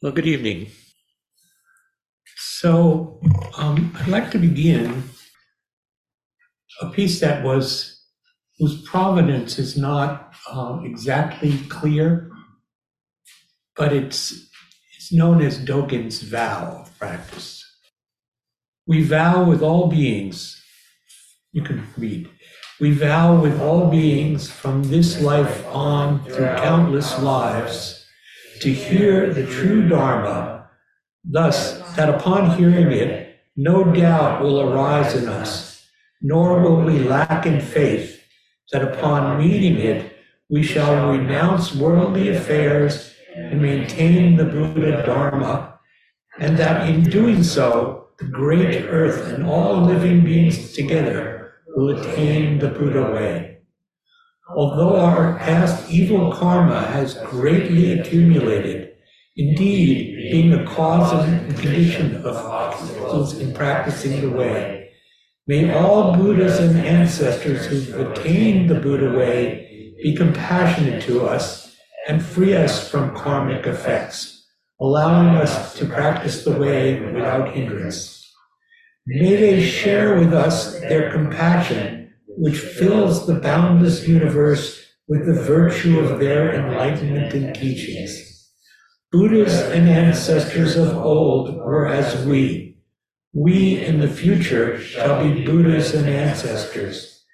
Well, good evening. So um, I'd like to begin a piece that was whose provenance is not uh, exactly clear, but it's it's known as Dogen's vow practice. We vow with all beings. You can read. We vow with all beings from this life on through countless lives to hear the true Dharma, thus that upon hearing it, no doubt will arise in us, nor will we lack in faith that upon meeting it, we shall renounce worldly affairs and maintain the Buddha Dharma, and that in doing so, the great earth and all living beings together will attain the Buddha way. Although our past evil karma has greatly accumulated, indeed being the cause and condition of obstacles in practicing the way, may all Buddhas and ancestors who've attained the Buddha way be compassionate to us and free us from karmic effects, allowing us to practice the way without hindrance. May they share with us their compassion which fills the boundless universe with the virtue of their enlightenment and teachings. Buddhas and ancestors of old were as we. We in the future shall be Buddhas and ancestors.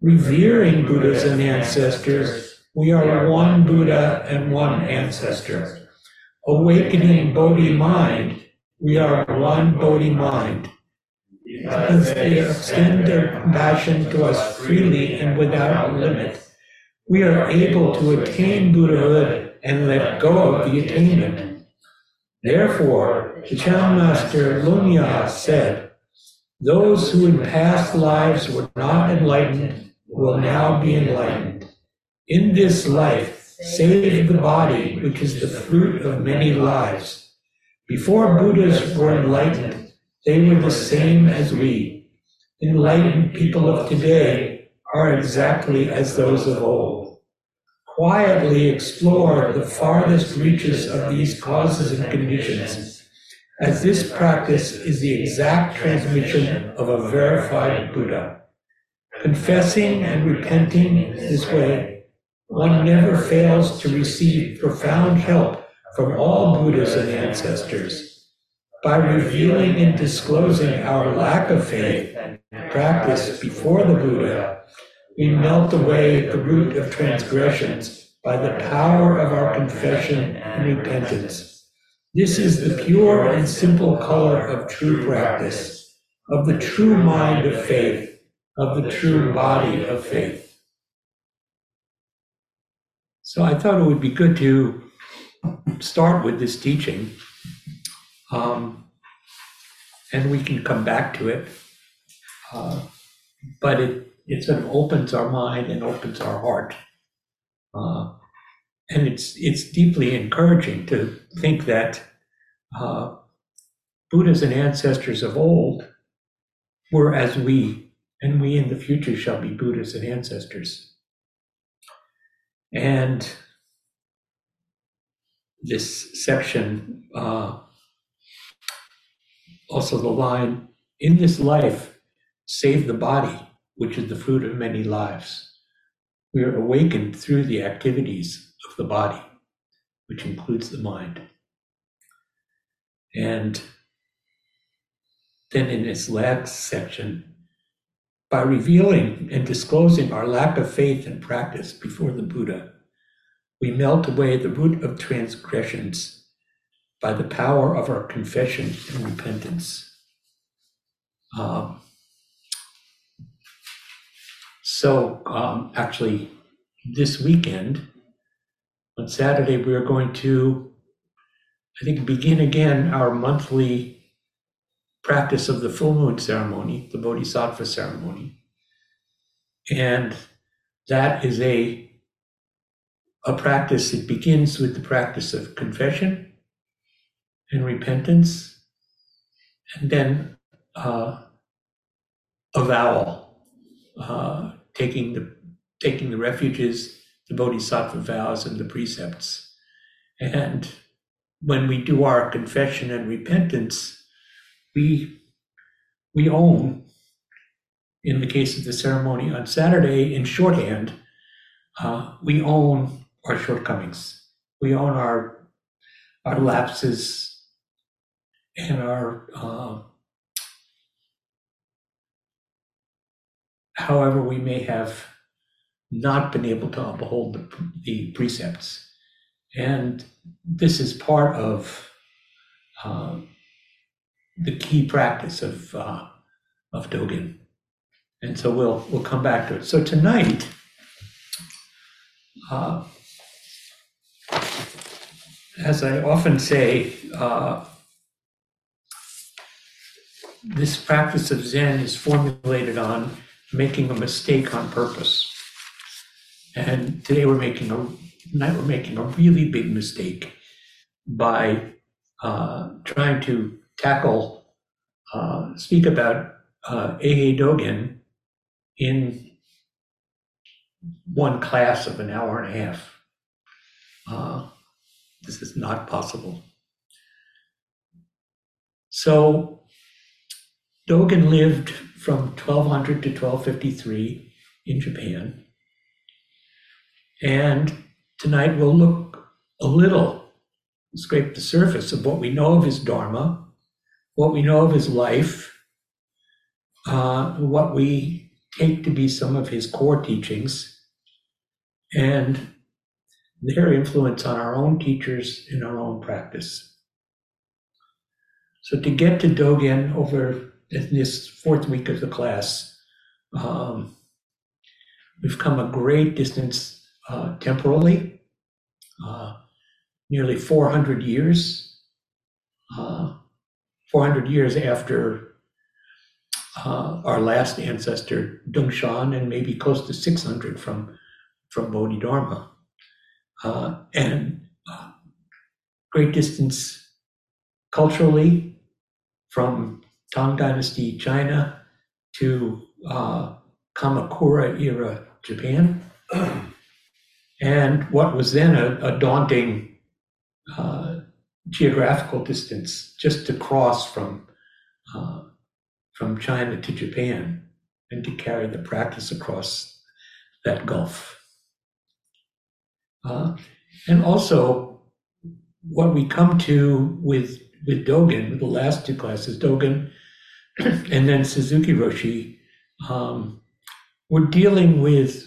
Revering Buddhas and ancestors, we are one Buddha and one ancestor. Awakening Bodhi mind, we are one Bodhi mind because they extend their compassion to us freely and without limit, we are able to attain Buddhahood and let go of the attainment. Therefore, the Chan Master Longya said, Those who in past lives were not enlightened will now be enlightened. In this life, save the body, which is the fruit of many lives. Before Buddhas were enlightened, they were the same as we. Enlightened people of today are exactly as those of old. Quietly explore the farthest reaches of these causes and conditions, as this practice is the exact transmission of a verified Buddha. Confessing and repenting this way, one never fails to receive profound help from all Buddhas and ancestors by revealing and disclosing our lack of faith and practice before the Buddha, we melt away the root of transgressions by the power of our confession and repentance. This is the pure and simple color of true practice, of the true mind of faith, of the true body of faith. So I thought it would be good to start with this teaching um, and we can come back to it. Uh, but it, it sort of opens our mind and opens our heart. Uh, and it's, it's deeply encouraging to think that uh, Buddhas and ancestors of old were as we, and we in the future shall be Buddhas and ancestors. And this section uh, also the line, in this life, save the body, which is the fruit of many lives. We are awakened through the activities of the body, which includes the mind. And then in this last section, by revealing and disclosing our lack of faith and practice before the Buddha, we melt away the root of transgressions by the power of our confession and repentance. Um, so, um, actually, this weekend, on Saturday, we are going to, I think, begin again our monthly practice of the full moon ceremony, the Bodhisattva ceremony. And that is a a practice that begins with the practice of confession and repentance, and then uh, avowal, uh, taking the taking the refuges, the bodhisattva vows, and the precepts, and when we do our confession and repentance, we, we own, in the case of the ceremony on Saturday, in shorthand, uh, we own our shortcomings. We own our, our lapses and our, uh, however we may have not been able to uphold the, the precepts. And this is part of uh, the key practice of, uh, of Dogen. And so we'll, we'll come back to it. So tonight, uh, as I often say, uh, this practice of Zen is formulated on making a mistake on purpose. And today we're making a tonight we're making a really big mistake by uh, trying to tackle, uh, speak about uh, Eihei Dogen in one class of an hour and a half. Uh, this is not possible. So Dogen lived from 1200 to 1253 in Japan. And tonight we'll look a little, scrape the surface of what we know of his Dharma, what we know of his life, uh, what we take to be some of his core teachings, and their influence on our own teachers in our own practice. So to get to Dogen over this fourth week of the class, um, we've come a great distance uh, temporally, uh, nearly 400 years, uh, 400 years after uh, our last ancestor, Dongshan, and maybe close to 600 from, from Bodhidharma. Uh, and uh, great distance culturally from Tang Dynasty China to uh, Kamakura era Japan. and what was then a, a daunting uh, geographical distance just to cross from, uh, from China to Japan and to carry the practice across that gulf. Uh, and also, what we come to with with Dogen, the last two classes, Dogen and then Suzuki Roshi, um, we're dealing with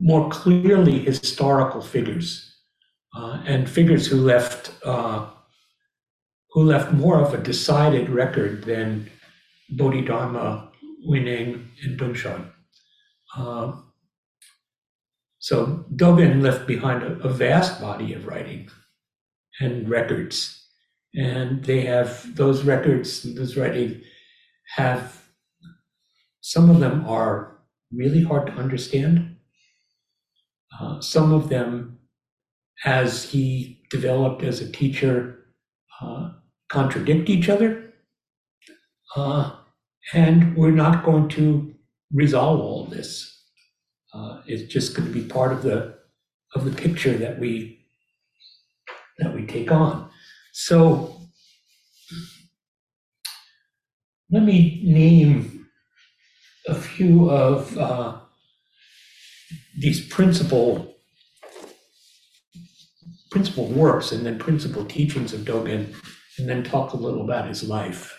more clearly historical figures uh, and figures who left uh, who left more of a decided record than Bodhidharma, Huineng, and Dongshan. Uh, so Dogen left behind a, a vast body of writing and records, and they have those records, those writing have some of them are really hard to understand. Uh, some of them, as he developed as a teacher, uh, contradict each other. Uh, and we're not going to resolve all of this. Uh, it's just going to be part of the of the picture that we that we take on. So let me name a few of uh, these principal principal works and then principal teachings of Dogen, and then talk a little about his life.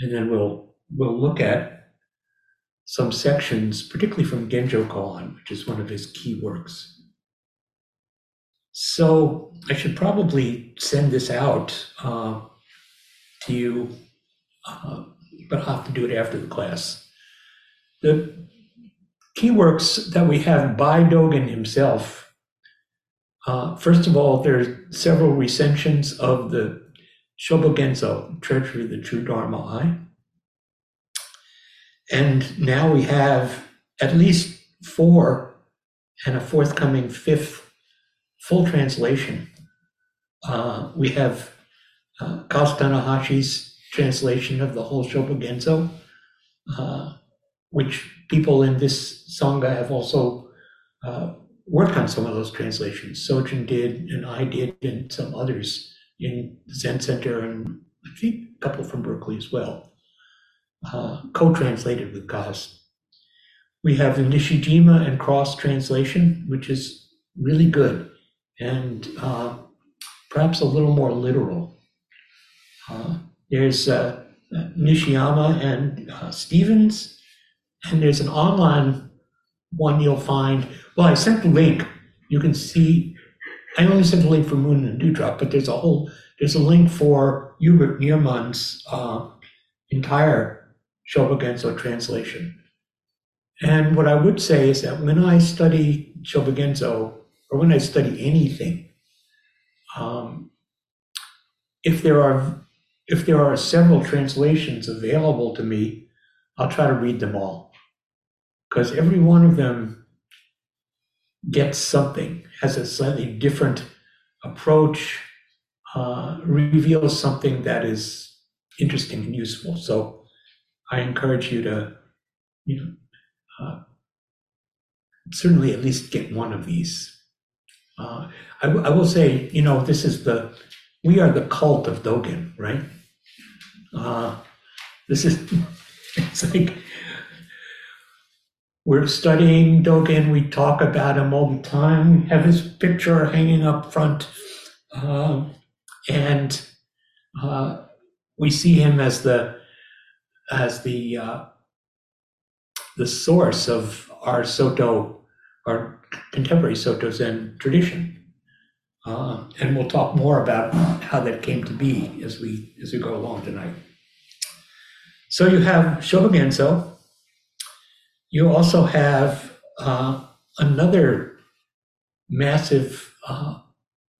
And then we'll we'll look at some sections, particularly from Genjo Koan, which is one of his key works. So I should probably send this out uh, to you, uh, but I'll have to do it after the class. The key works that we have by Dogen himself. Uh, first of all, there's several recensions of the Shobogenzo, Treasury of the True Dharma Eye. And now we have at least four and a forthcoming fifth full translation. Uh, we have uh, Kazu Tanahashi's translation of the whole Shobogenzo, uh, which people in this Sangha have also uh, worked on some of those translations. Sojin did, and I did, and some others in the Zen Center, and I think a couple from Berkeley as well, uh, co-translated with Kaz. We have the Nishijima and Cross translation, which is really good and uh, perhaps a little more literal. Uh, there's uh, Nishiyama and uh, Stevens, and there's an online one you'll find. Well, I sent the link. You can see. I only sent the link for Moon and Dewdrop, but there's a whole there's a link for Hubert Nearman's uh, entire Shobogenzo translation. And what I would say is that when I study Shobogenzo, or when I study anything, um, if there are if there are several translations available to me, I'll try to read them all. Because every one of them gets something, has a slightly different approach, uh, reveals something that is interesting and useful. So I encourage you to, you know, uh, certainly at least get one of these. Uh, I, will say, you know, this is the, we are the cult of Dogen, right? Uh, this is, it's like, we're studying Dogen, we talk about him all the time, we have his picture hanging up front. Uh, and uh, we see him as the, as the, uh, the source of our Soto, our contemporary Soto Zen tradition. Uh, and we'll talk more about how that came to be as we as we go along tonight. So you have Shobogenzo. You also have uh, another massive uh,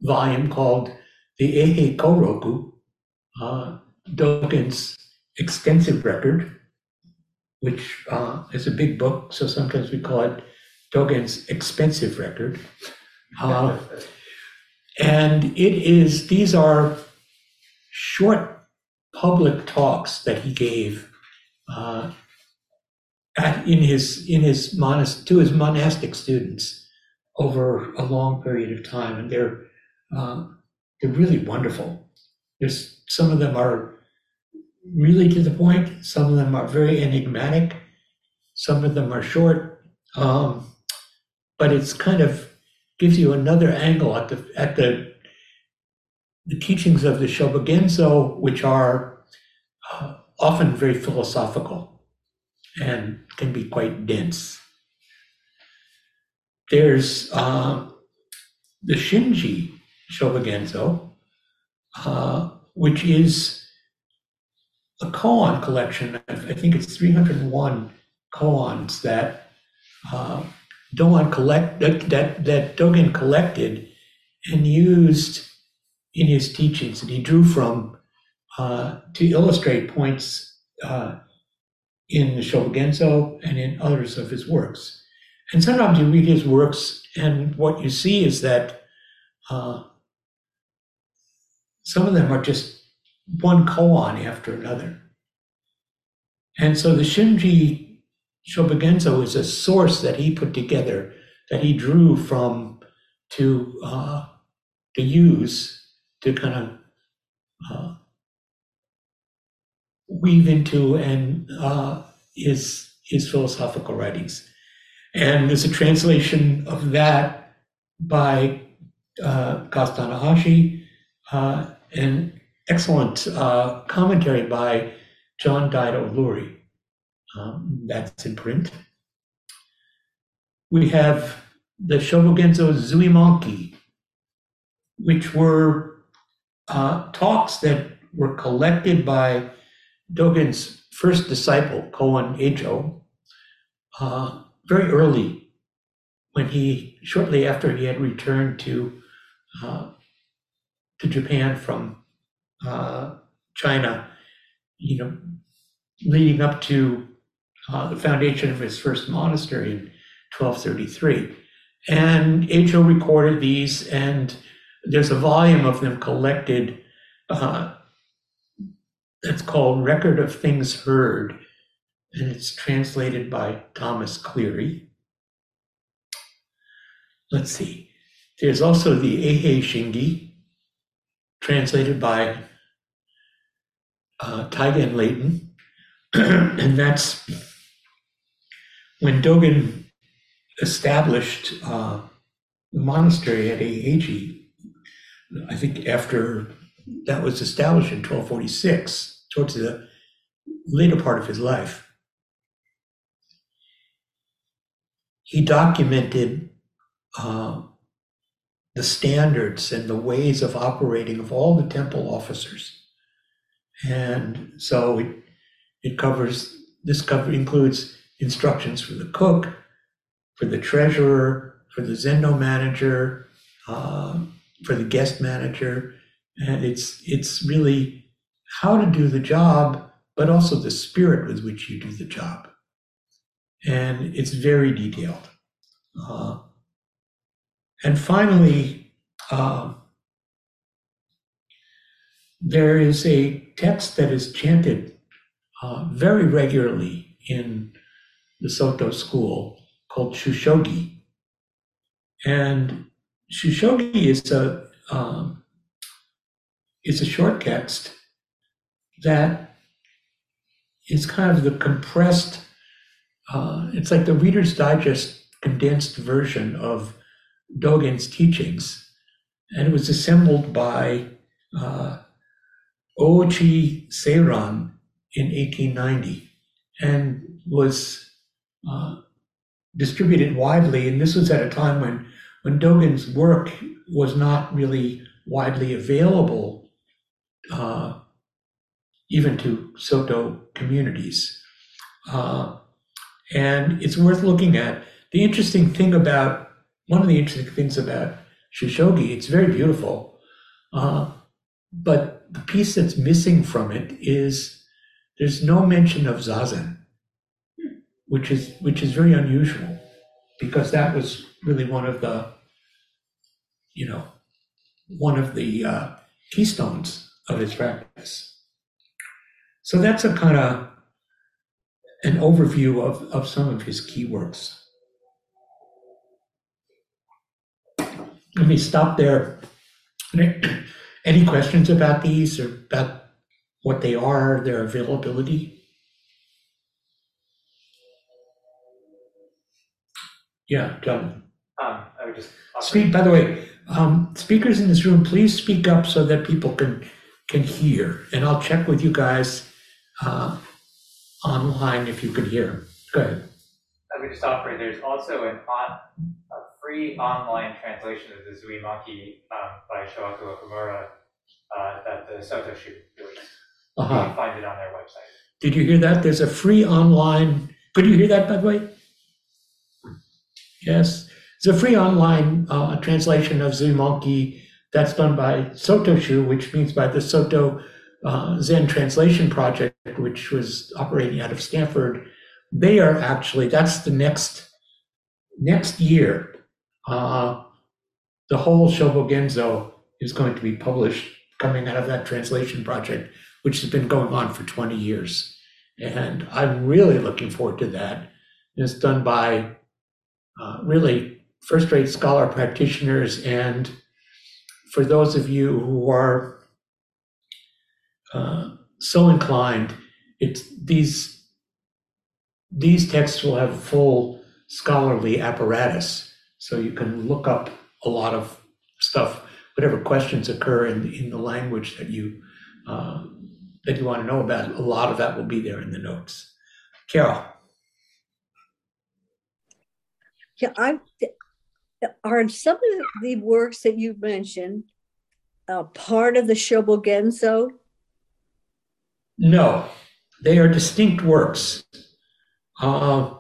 volume called the Eihei Koroku, uh, Dogen's extensive record, which uh, is a big book, so sometimes we call it Dogen's expensive record. Uh, and it is, these are short public talks that he gave uh, at, in his, in his monast- to his monastic students over a long period of time. And they're, uh, they're really wonderful. There's, some of them are really to the point, some of them are very enigmatic, some of them are short. Um, but it's kind of gives you another angle at the at the the teachings of the Shobogenzo, which are uh, often very philosophical and can be quite dense. There's uh, the Shinji Shobogenzo, uh, which is a koan collection. I think it's 301 koans that Dogen collect that, that that Dogen collected and used in his teachings, and he drew from uh, to illustrate points uh, in the Shobogenzo and in others of his works. And sometimes you read his works, and what you see is that uh, some of them are just one koan after another. And so the Shinji Shobogenzo is a source that he put together, that he drew from to uh, to use to kind of uh, weave into and uh, his his philosophical writings. And there's a translation of that by uh, Kaz Tanahashi, uh, an excellent uh, commentary by John Daido Loori. Um, that's in print. We have the Shobogenzo Zuimonki, which were uh, talks that were collected by Dogen's first disciple, Koun Ejo, uh, very early when he, shortly after he had returned to, uh, to Japan from uh, China, you know, leading up to uh, the foundation of his first monastery in 1233. And Ejo recorded these, and there's a volume of them collected uh, that's called Record of Things Heard, and it's translated by Thomas Cleary. let's see. There's also the Eihei Shingi, translated by uh, Taigen Leighton. and that's when Dogen established uh, the monastery at Eiheiji. I think after that was established in 1246, towards the later part of his life. He documented uh, the standards and the ways of operating of all the temple officers. And so it, it covers, this cover includes instructions for the cook, for the treasurer, for the Zendo manager, uh, for the guest manager. And it's, it's really how to do the job, but also the spirit with which you do the job. And it's very detailed. Uh, and finally, uh, there is a text that is chanted uh, very regularly in the Soto school called Shushogi. And Shushogi is a um, is a short text that is kind of the compressed. Uh, it's like the Reader's Digest condensed version of Dogen's teachings, and it was assembled by uh, Ouchi Seiran in 1890 and was uh, distributed widely. And this was at a time when, when Dogen's work was not really widely available, uh, even to Soto communities. Uh, and it's worth looking at. The interesting thing about one of the interesting things about Shushogi, it's very beautiful, uh, but the piece that's missing from it is there's no mention of zazen, which is which is very unusual, because that was really one of the, you know, one of the uh, keystones of his practice. So that's a kind of an overview of, of some of his key works. Let me stop there. Any questions about these or about what they are, their availability? Yeah, John. Um, I would just. offer- Speak, by the way, um, speakers in this room, please speak up so that people can, can hear. And I'll check with you guys, uh, online if you can hear. Go ahead. I would just offer, there's also an on, a free online translation of the Zuimonki, um, by Shohaku Okumura, uh, that the Soto Shu released. You Uh-huh. can find it on their website. Did you hear that? There's a free online, could you hear that, by the way? Yes, it's a free online uh, translation of Zuimonki that's done by Sotoshu, which means by the Soto uh, Zen Translation Project, which was operating out of Stanford. They are actually, that's the next, next year, uh, the whole Shobogenzo is going to be published coming out of that translation project which has been going on for 20 years. And I'm really looking forward to that. And It's done by uh, really first rate scholar practitioners. And for those of you who are uh, so inclined, it's these, these texts will have full scholarly apparatus. So you can look up a lot of stuff, whatever questions occur in, in the language that you uh, that you want to know about, a lot of that will be there in the notes. Carol, Yeah, I, are some of the works that you've mentioned uh, part of the Shobogenzo? no, they are distinct works, uh,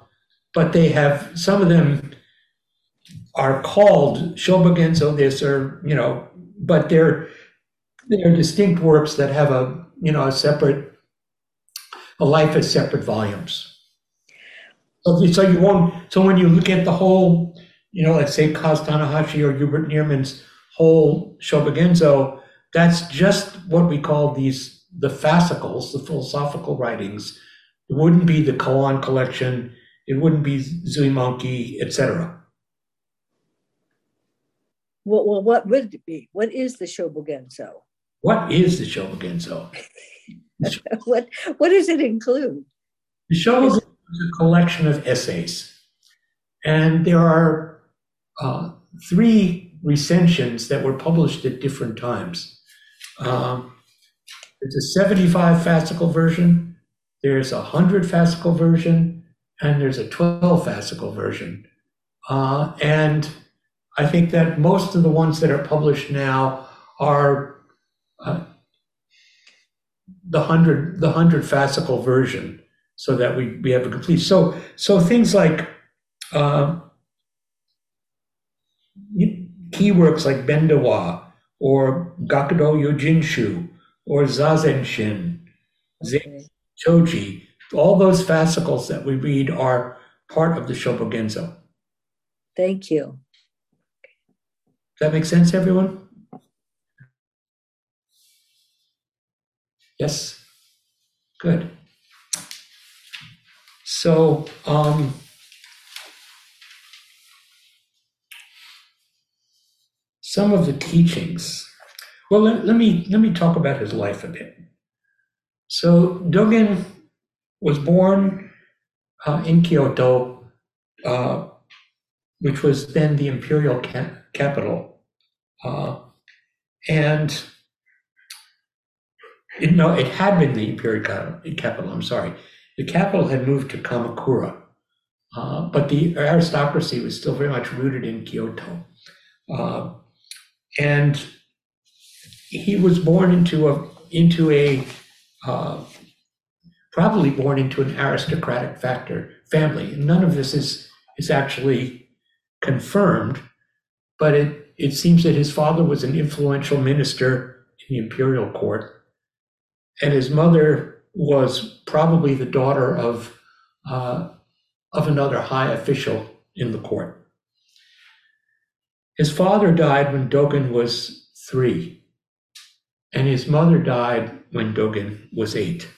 but they have some of them are called Shobogenzo. This or you know, but they're they're distinct works that have a you know a separate a life as separate volumes. So, you- so you won't. So when you look at the whole, you know, let's say Kaz Tanahashi or Hubert Nearman's whole Shobogenzo, that's just what we call these the fascicles, the philosophical writings. It wouldn't be the koan collection. It wouldn't be Zuimonki, etc. Well, well, what would it be? What is the Shobogenzo? What is the Shobogenzo? What, what does it include? The Shobogenzo is a collection of essays. And there are uh, three recensions that were published at different times. Um, It's a 75 fascicle version, there's a 100 fascicle version, and there's a 12 fascicle version. Uh, and I think that most of the ones that are published now are uh, the 100 the 100 fascicle version so that we, we have a complete so so things like uh, key works like Bendowa or Gakudo Yojinshu or Zazenshin, Okay. Choji, all those fascicles that we read are part of the Shobogenzo. Thank you. Does that make sense, everyone? Yes? Good. So, um, some of the teachings. Well, let, let me let me talk about his life a bit. So Dogen was born uh, in Kyoto, uh, which was then the imperial ca- capital, uh, and it, no, it had been the imperial capital. I'm sorry, the capital had moved to Kamakura, uh, but the aristocracy was still very much rooted in Kyoto. Uh, and he was born into a into a uh, probably born into an aristocratic factor family. None of this is is actually confirmed, but it it seems that his father was an influential minister in the imperial court, and his mother was probably the daughter of uh, of another high official in the court. His father died when Dogen was three, and his mother died when Dogen was eight.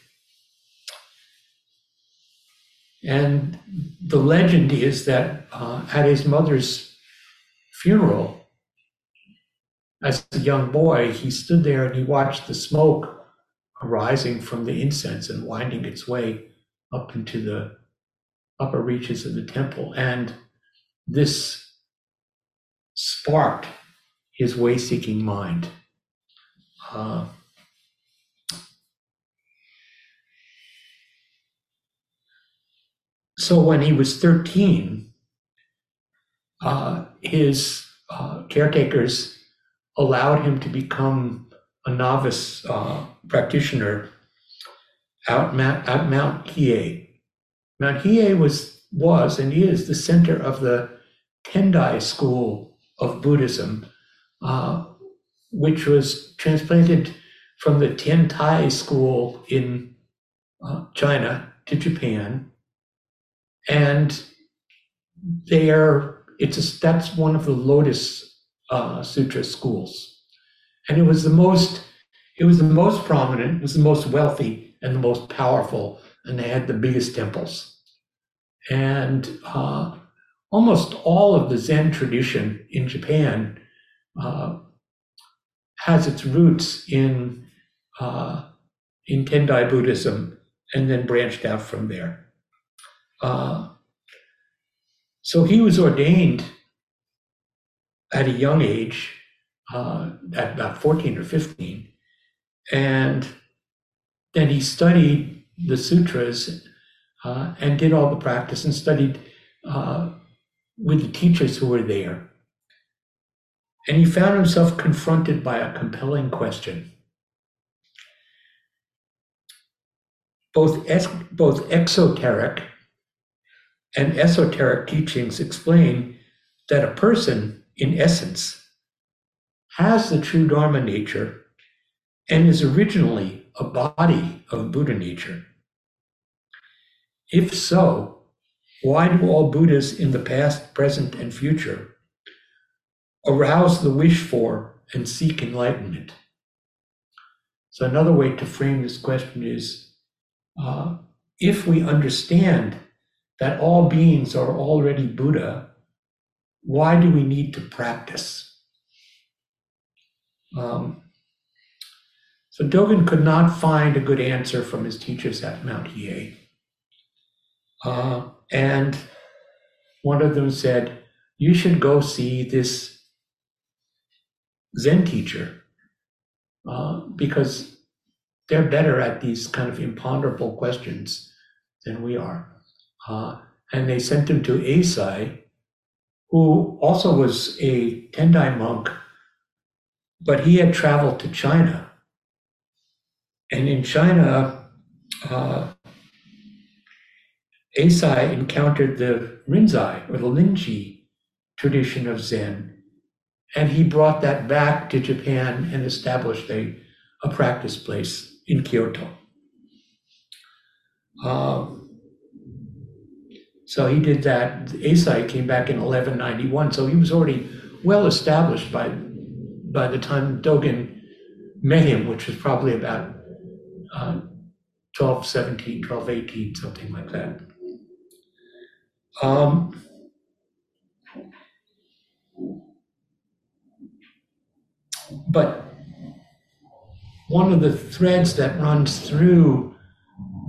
And the legend is that uh, at his mother's funeral, as a young boy, he stood there and he watched the smoke arising from the incense and winding its way up into the upper reaches of the temple. And this sparked his way seeking mind. Uh, so when he was 13, uh, his uh, caretakers allowed him to become a novice uh, practitioner out Mount, at Mount Hiei. Mount Hiei was was and is the center of the Tendai school of Buddhism, uh, which was transplanted from the Tiantai school in uh, China to Japan, and they are it's a, that's one of the Lotus uh, Sutra schools, and it was the most it was the most prominent, it was the most wealthy, and the most powerful, and they had the biggest temples, and uh, almost all of the Zen tradition in Japan uh, has its roots in uh, in Tendai Buddhism and then branched out from there. Uh, so he was ordained at a young age, uh, at about 14 or 15, and then he studied the sutras uh, and did all the practice and studied uh, with the teachers who were there. And he found himself confronted by a compelling question. Both, es- both exoteric and esoteric teachings explain that a person, in essence, has the true Dharma nature and is originally a body of Buddha nature. If so, why do all Buddhas in the past, present, and future arouse the wish for and seek enlightenment? So, another way to frame this question is uh, if we understand that all beings are already Buddha, why do we need to practice? Um, so Dogen could not find a good answer from his teachers at Mount Hiei. Uh, and one of them said, You should go see this Zen teacher uh, because they're better at these kind of imponderable questions than we are. Uh, and they sent him to Eisai, who also was a Tendai monk, but he had traveled to China. And in China, uh, Eisai encountered the Rinzai or the Linji tradition of Zen, and he brought that back to Japan and established a, a practice place in Kyoto. Um, so he did that. Eisai came back in 1191, so he was already well established by by the time Dogen met him, which was probably about uh, 12, 17, 12, 18, something like that. Um, but one of the threads that runs through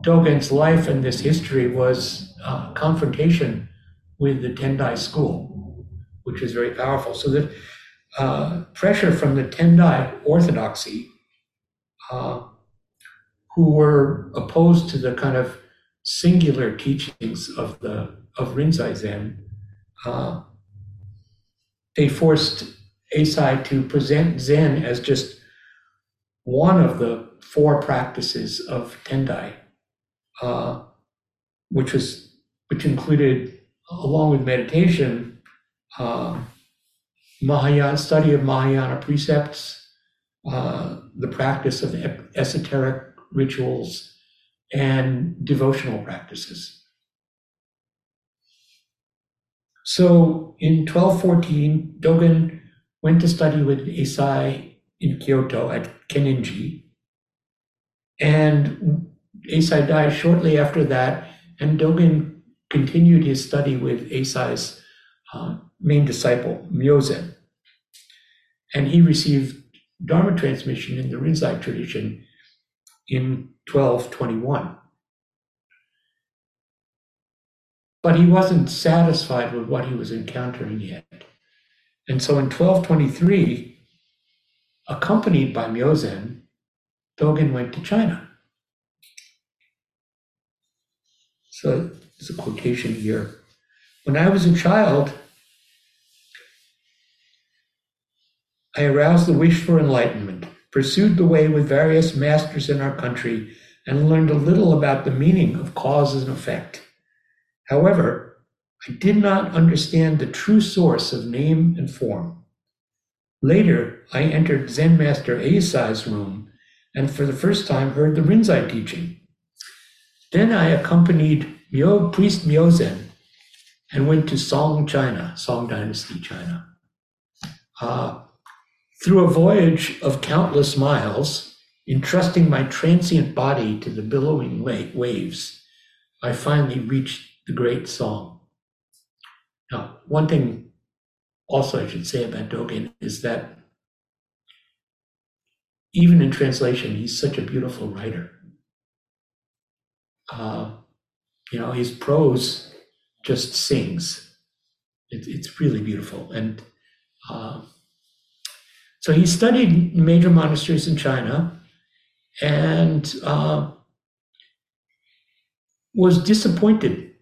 Dogen's life and this history was uh, confrontation with the Tendai school, which is very powerful. So that uh, pressure from the Tendai orthodoxy, uh, who were opposed to the kind of singular teachings of the of Rinzai Zen, uh, they forced Eisai to present Zen as just one of the four practices of Tendai, uh, which was which included, along with meditation, uh, Mahayana study of Mahayana precepts, uh, the practice of esoteric rituals, and devotional practices. So in 1214, Dogen went to study with Eisai in Kyoto at Kenninji. And Eisai died shortly after that, and Dogen continued his study with Eisai's uh, main disciple, Myozen. And he received Dharma transmission in the Rinzai tradition in 1221. But he wasn't satisfied with what he was encountering yet. And so in 1223, accompanied by Myozen, Dogen went to China. So there's a quotation here. When I was a child, I aroused the wish for enlightenment, pursued the way with various masters in our country, and learned a little about the meaning of cause and effect. However, I did not understand the true source of name and form. Later, I entered Zen Master Eisai's room and for the first time heard the Rinzai teaching. Then I accompanied Myo, priest Myozen and went to Song, China, Song Dynasty, China. Uh, through a voyage of countless miles, entrusting my transient body to the billowing waves, I finally reached the great song. Now, one thing also I should say about Dogen is that even in translation, he's such a beautiful writer. Uh, you know, his prose just sings. It, it's really beautiful. And uh, so he studied major monasteries in China and uh, was disappointed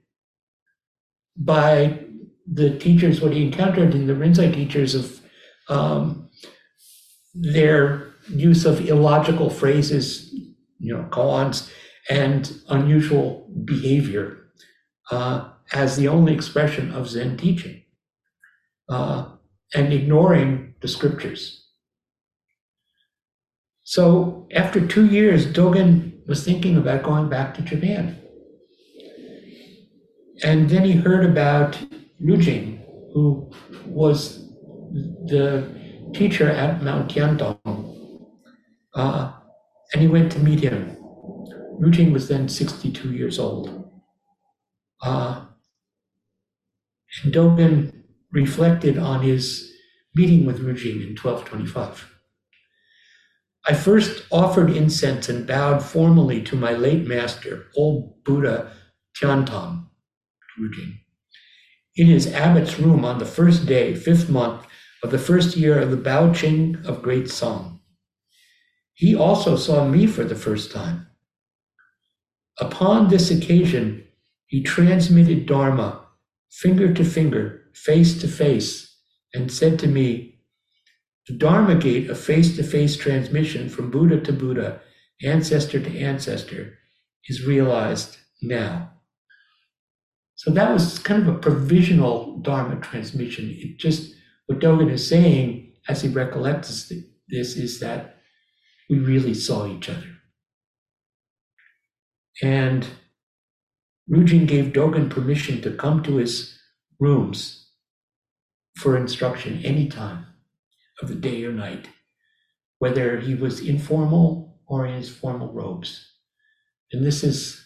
by the teachers, what he encountered in the Rinzai teachers of um, their use of illogical phrases, you know, koans, and unusual behavior uh, as the only expression of Zen teaching, uh, and ignoring the scriptures. So after two years, Dogen was thinking about going back to Japan. And then he heard about Rujing, who was the teacher at Mount Tiantong. Uh, and he went to meet him. Rujing was then 62 years old. Uh, and Dogen reflected on his meeting with Rujing in 1225. I first offered incense and bowed formally to my late master, old Buddha Tiantong Rujing, in his abbot's room on the first day, fifth month of the first year of the Baoqing of Great Song. He also saw me for the first time. Upon this occasion, he transmitted Dharma finger to finger, face to face, and said to me, The Dharma gate of face to face transmission from Buddha to Buddha, ancestor to ancestor, is realized now. So that was kind of a provisional Dharma transmission. It just, what Dogen is saying as he recollects this is that we really saw each other. And Rujing gave Dogen permission to come to his rooms for instruction anytime of the day or night, whether he was informal or in his formal robes. And this is,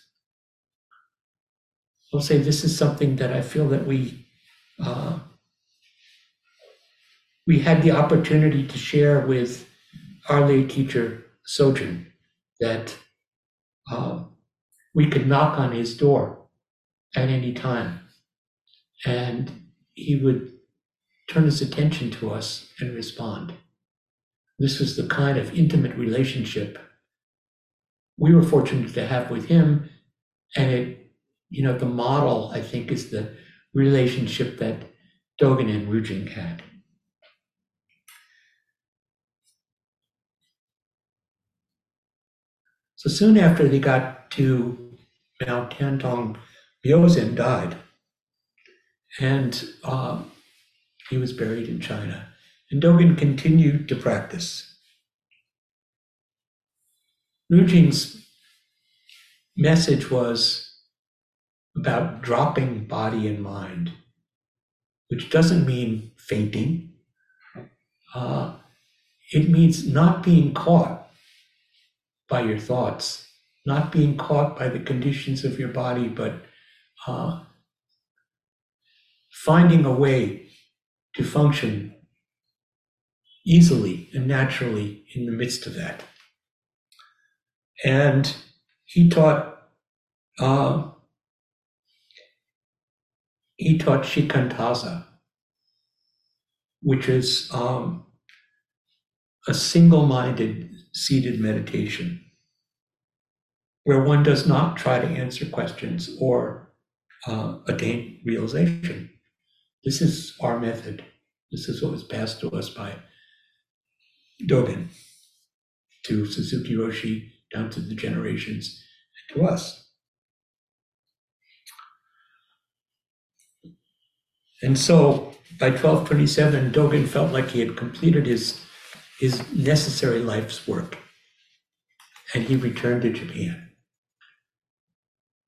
I'll say, this is something that I feel that we uh, we had the opportunity to share with our lay teacher Sojin that uh, we could knock on his door at any time and he would turn his attention to us and respond. This was the kind of intimate relationship we were fortunate to have with him. And it, you know, the model, I think, is the relationship that Dogen and Rujing had. So soon after they got to Mount Tiantong, Miaozhen died. And uh, he was buried in China. And Dogen continued to practice. Rujing's message was about dropping body and mind, which doesn't mean fainting. Uh, it means not being caught by your thoughts, not being caught by the conditions of your body, but uh, finding a way to function easily and naturally in the midst of that. And he taught uh, he taught shikantaza, which is um, a single-minded seated meditation where one does not try to answer questions or uh, attain realization. This is our method. This is what was passed to us by Dogen, to Suzuki Roshi, down to the generations, and to us. And so by 1227, Dogen felt like he had completed his, his necessary life's work, and he returned to Japan.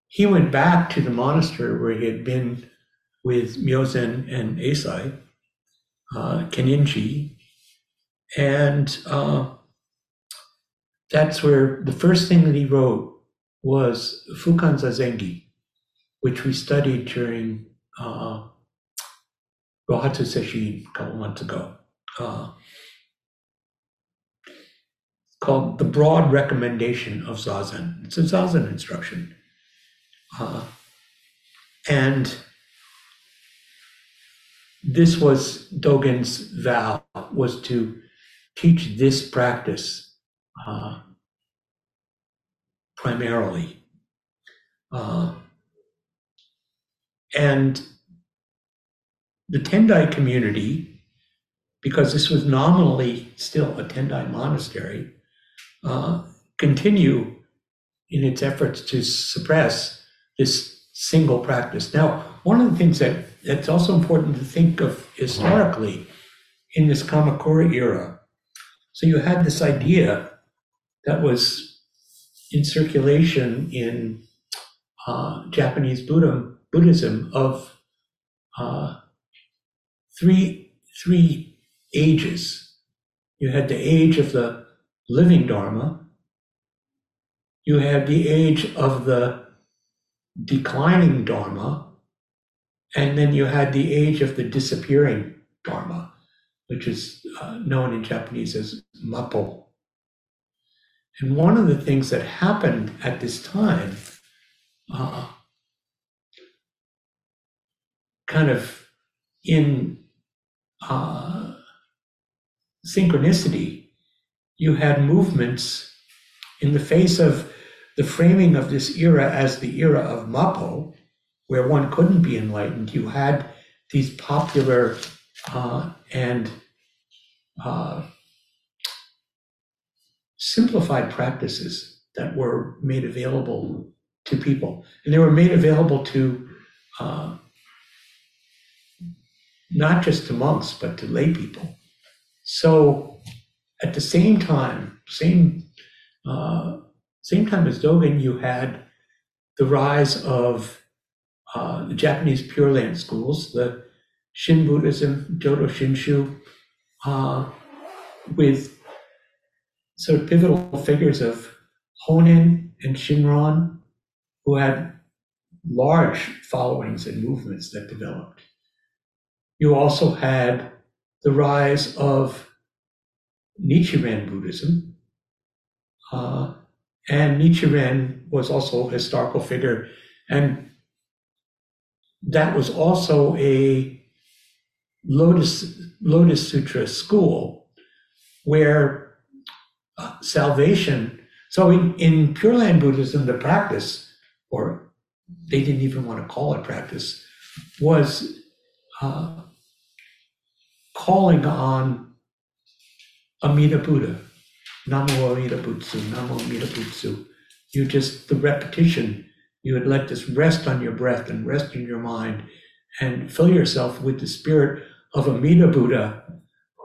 He went back to the monastery where he had been with Myozen and Eisai, uh, Kenninji, and uh, that's where the first thing that he wrote was Fukan Zazengi, which we studied during uh, Rohatsu Sesshin a couple months ago. Uh, called The Broad Recommendation of Zazen. It's a Zazen instruction. Uh, and this was Dogen's vow was to teach this practice uh, primarily. Uh, and the Tendai community, because this was nominally still a Tendai monastery, uh, continue in its efforts to suppress this single practice. Now, one of the things that it's also important to think of historically in this Kamakura era. So you had this idea that was in circulation in uh, Japanese Buddhism, Buddhism of uh, three three ages. You had the age of the living Dharma. You had the age of the declining Dharma, and then you had the age of the disappearing Dharma, which is uh, known in Japanese as Mappo. And one of the things that happened at this time, uh, kind of in uh, synchronicity, you had movements in the face of the framing of this era as the era of Mappo, where one couldn't be enlightened. You had these popular uh, and uh, simplified practices that were made available to people. And they were made available to uh, not just to monks, but to lay people. So at the same time, same uh, same time as Dogen, you had the rise of uh, the Japanese Pure Land schools, the Shin Buddhism, Jodo Shinshu, uh, with sort of pivotal figures of Honen and Shinran, who had large followings and movements that developed. You also had the rise of Nichiren Buddhism. Uh, and Nichiren was also a historical figure. And that was also a Lotus, Lotus Sutra school where uh, salvation, so in, in Pure Land Buddhism, the practice, or they didn't even want to call it practice, was uh, calling on Amida Buddha, Namo Amida Butsu, Namo Amida Butsu. You just, the repetition, you would let this rest on your breath and rest in your mind and fill yourself with the spirit of Amida Buddha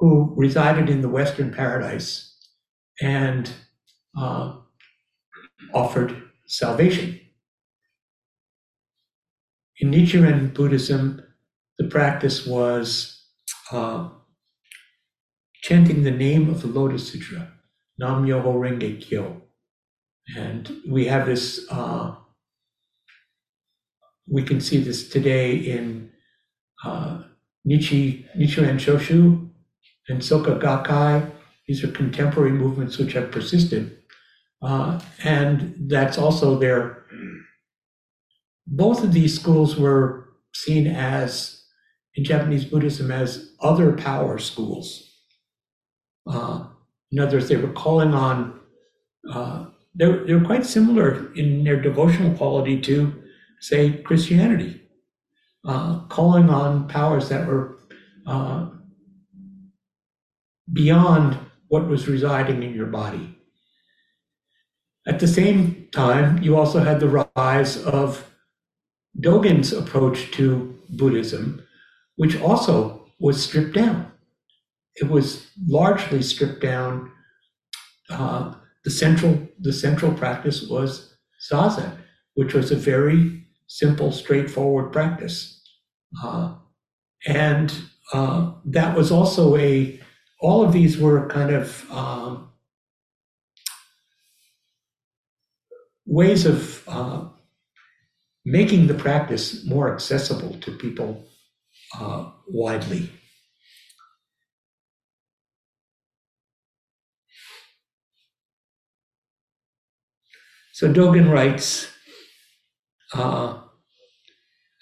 who resided in the Western paradise and uh, offered salvation. In Nichiren Buddhism, the practice was uh, chanting the name of the Lotus Sutra, Nam Myoho Renge Kyo. And we have this, uh, we can see this today in uh, Nichi, Nichiren Shoshu and Soka Gakkai. These are contemporary movements which have persisted. Uh, and that's also their, both of these schools were seen as, in Japanese Buddhism, as other power schools. Uh, in other words, they were calling on, uh, they, were, they quite similar in their devotional quality to, say, Christianity, uh, calling on powers that were uh, beyond what was residing in your body. At the same time, you also had the rise of Dogen's approach to Buddhism, which also was stripped down. It was largely stripped down. Uh, the central the central practice was zazen, which was a very simple, straightforward practice, uh, and uh, that was also a. All of these were kind of um, ways of uh, making the practice more accessible to people uh, widely. So Dogen writes, uh,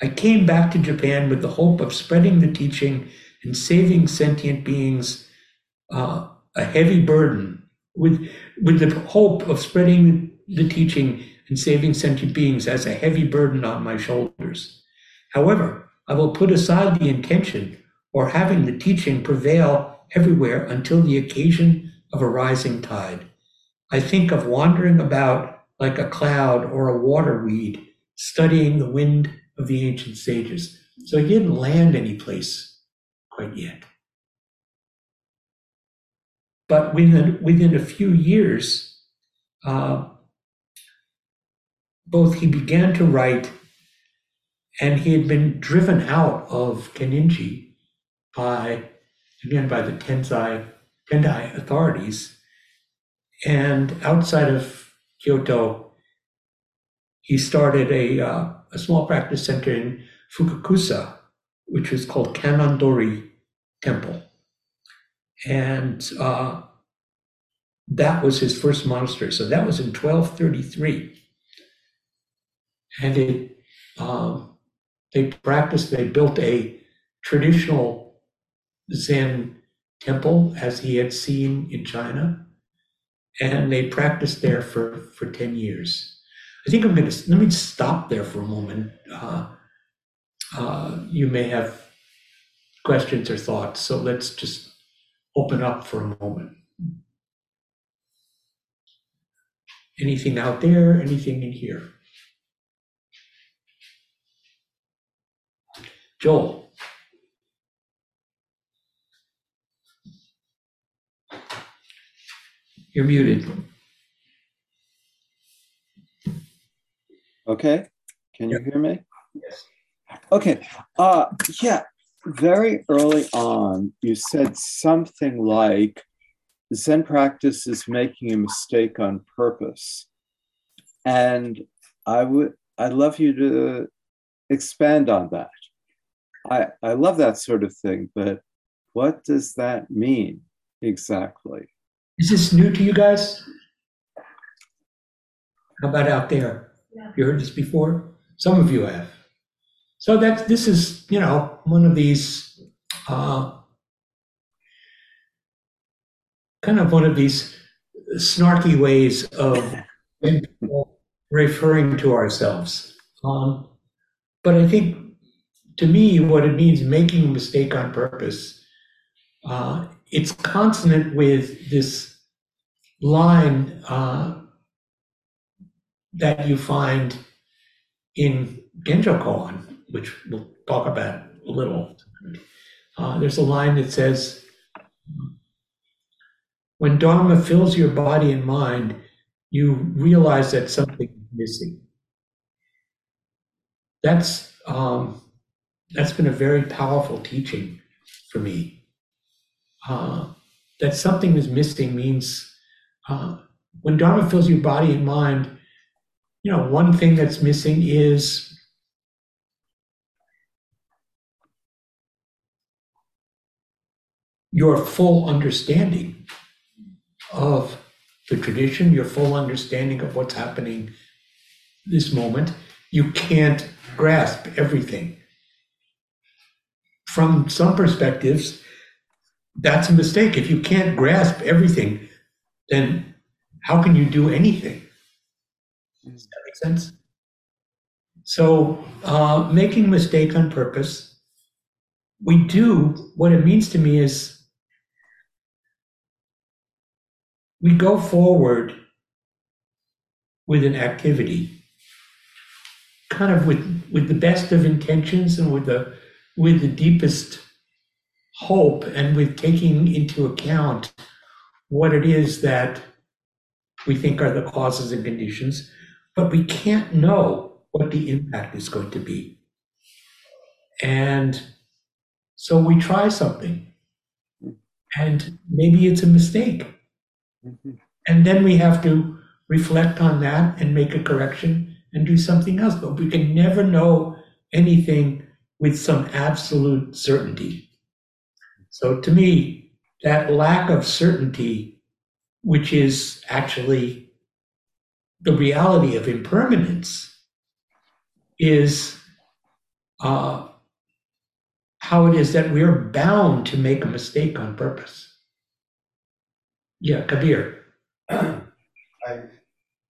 I came back to Japan with the hope of spreading the teaching and saving sentient beings uh, a heavy burden, with, with the hope of spreading the teaching and saving sentient beings as a heavy burden on my shoulders. However, I will put aside the intention or having the teaching prevail everywhere until the occasion of a rising tide. I think of wandering about like a cloud or a water weed, studying the wind of the ancient sages. So he didn't land any place quite yet. But within, within a few years, uh, both he began to write and he had been driven out of Kenninji by, again, by the Tensai, Tendai authorities. And outside of Kyoto, he started a, uh, a small practice center in Fukakusa, which was called Kannondori Temple. And uh, that was his first monastery. So that was in 1233. And it, um, they practiced, they built a traditional Zen temple as he had seen in China. And they practiced there for, for 10 years. I think I'm going to, let me stop there for a moment. Uh, uh, you may have questions or thoughts, so let's just open up for a moment. Anything out there, anything in here? Joel? You're muted. Okay, can you hear me? Yes. Okay, uh, yeah, very early on, you said something like Zen practice is making a mistake on purpose. And I would, I'd love you to expand on that. I, I love that sort of thing, but what does that mean exactly? Is this new to you guys? How about out there? You heard this before? Some of you have. So that's this is, you know, one of these uh, kind of one of these snarky ways of referring to ourselves. Um, but I think to me, what it means making a mistake on purpose, uh, it's consonant with this line uh, that you find in Genjo Koan, which we'll talk about a little. Uh, there's a line that says, when Dharma fills your body and mind, you realize that something is missing. That's um, that's been a very powerful teaching for me. Uh, that something is missing means uh, when Dharma fills your body and mind, you know, one thing that's missing is your full understanding of the tradition, your full understanding of what's happening this moment. You can't grasp everything. From some perspectives, that's a mistake. If you can't grasp everything, then how can you do anything? Does that make sense? So, uh, making mistake on purpose, we do what it means to me is we go forward with an activity, kind of with with the best of intentions and with the with the deepest hope and with taking into account what it is that we think are the causes and conditions, but we can't know what the impact is going to be. And so we try something, and maybe it's a mistake. Mhm. And then we have to reflect on that and make a correction and do something else. But we can never know anything with some absolute certainty. So to me, that lack of certainty, which is actually the reality of impermanence, is uh, how it is that we're bound to make a mistake on purpose. Yeah, Kabir. I,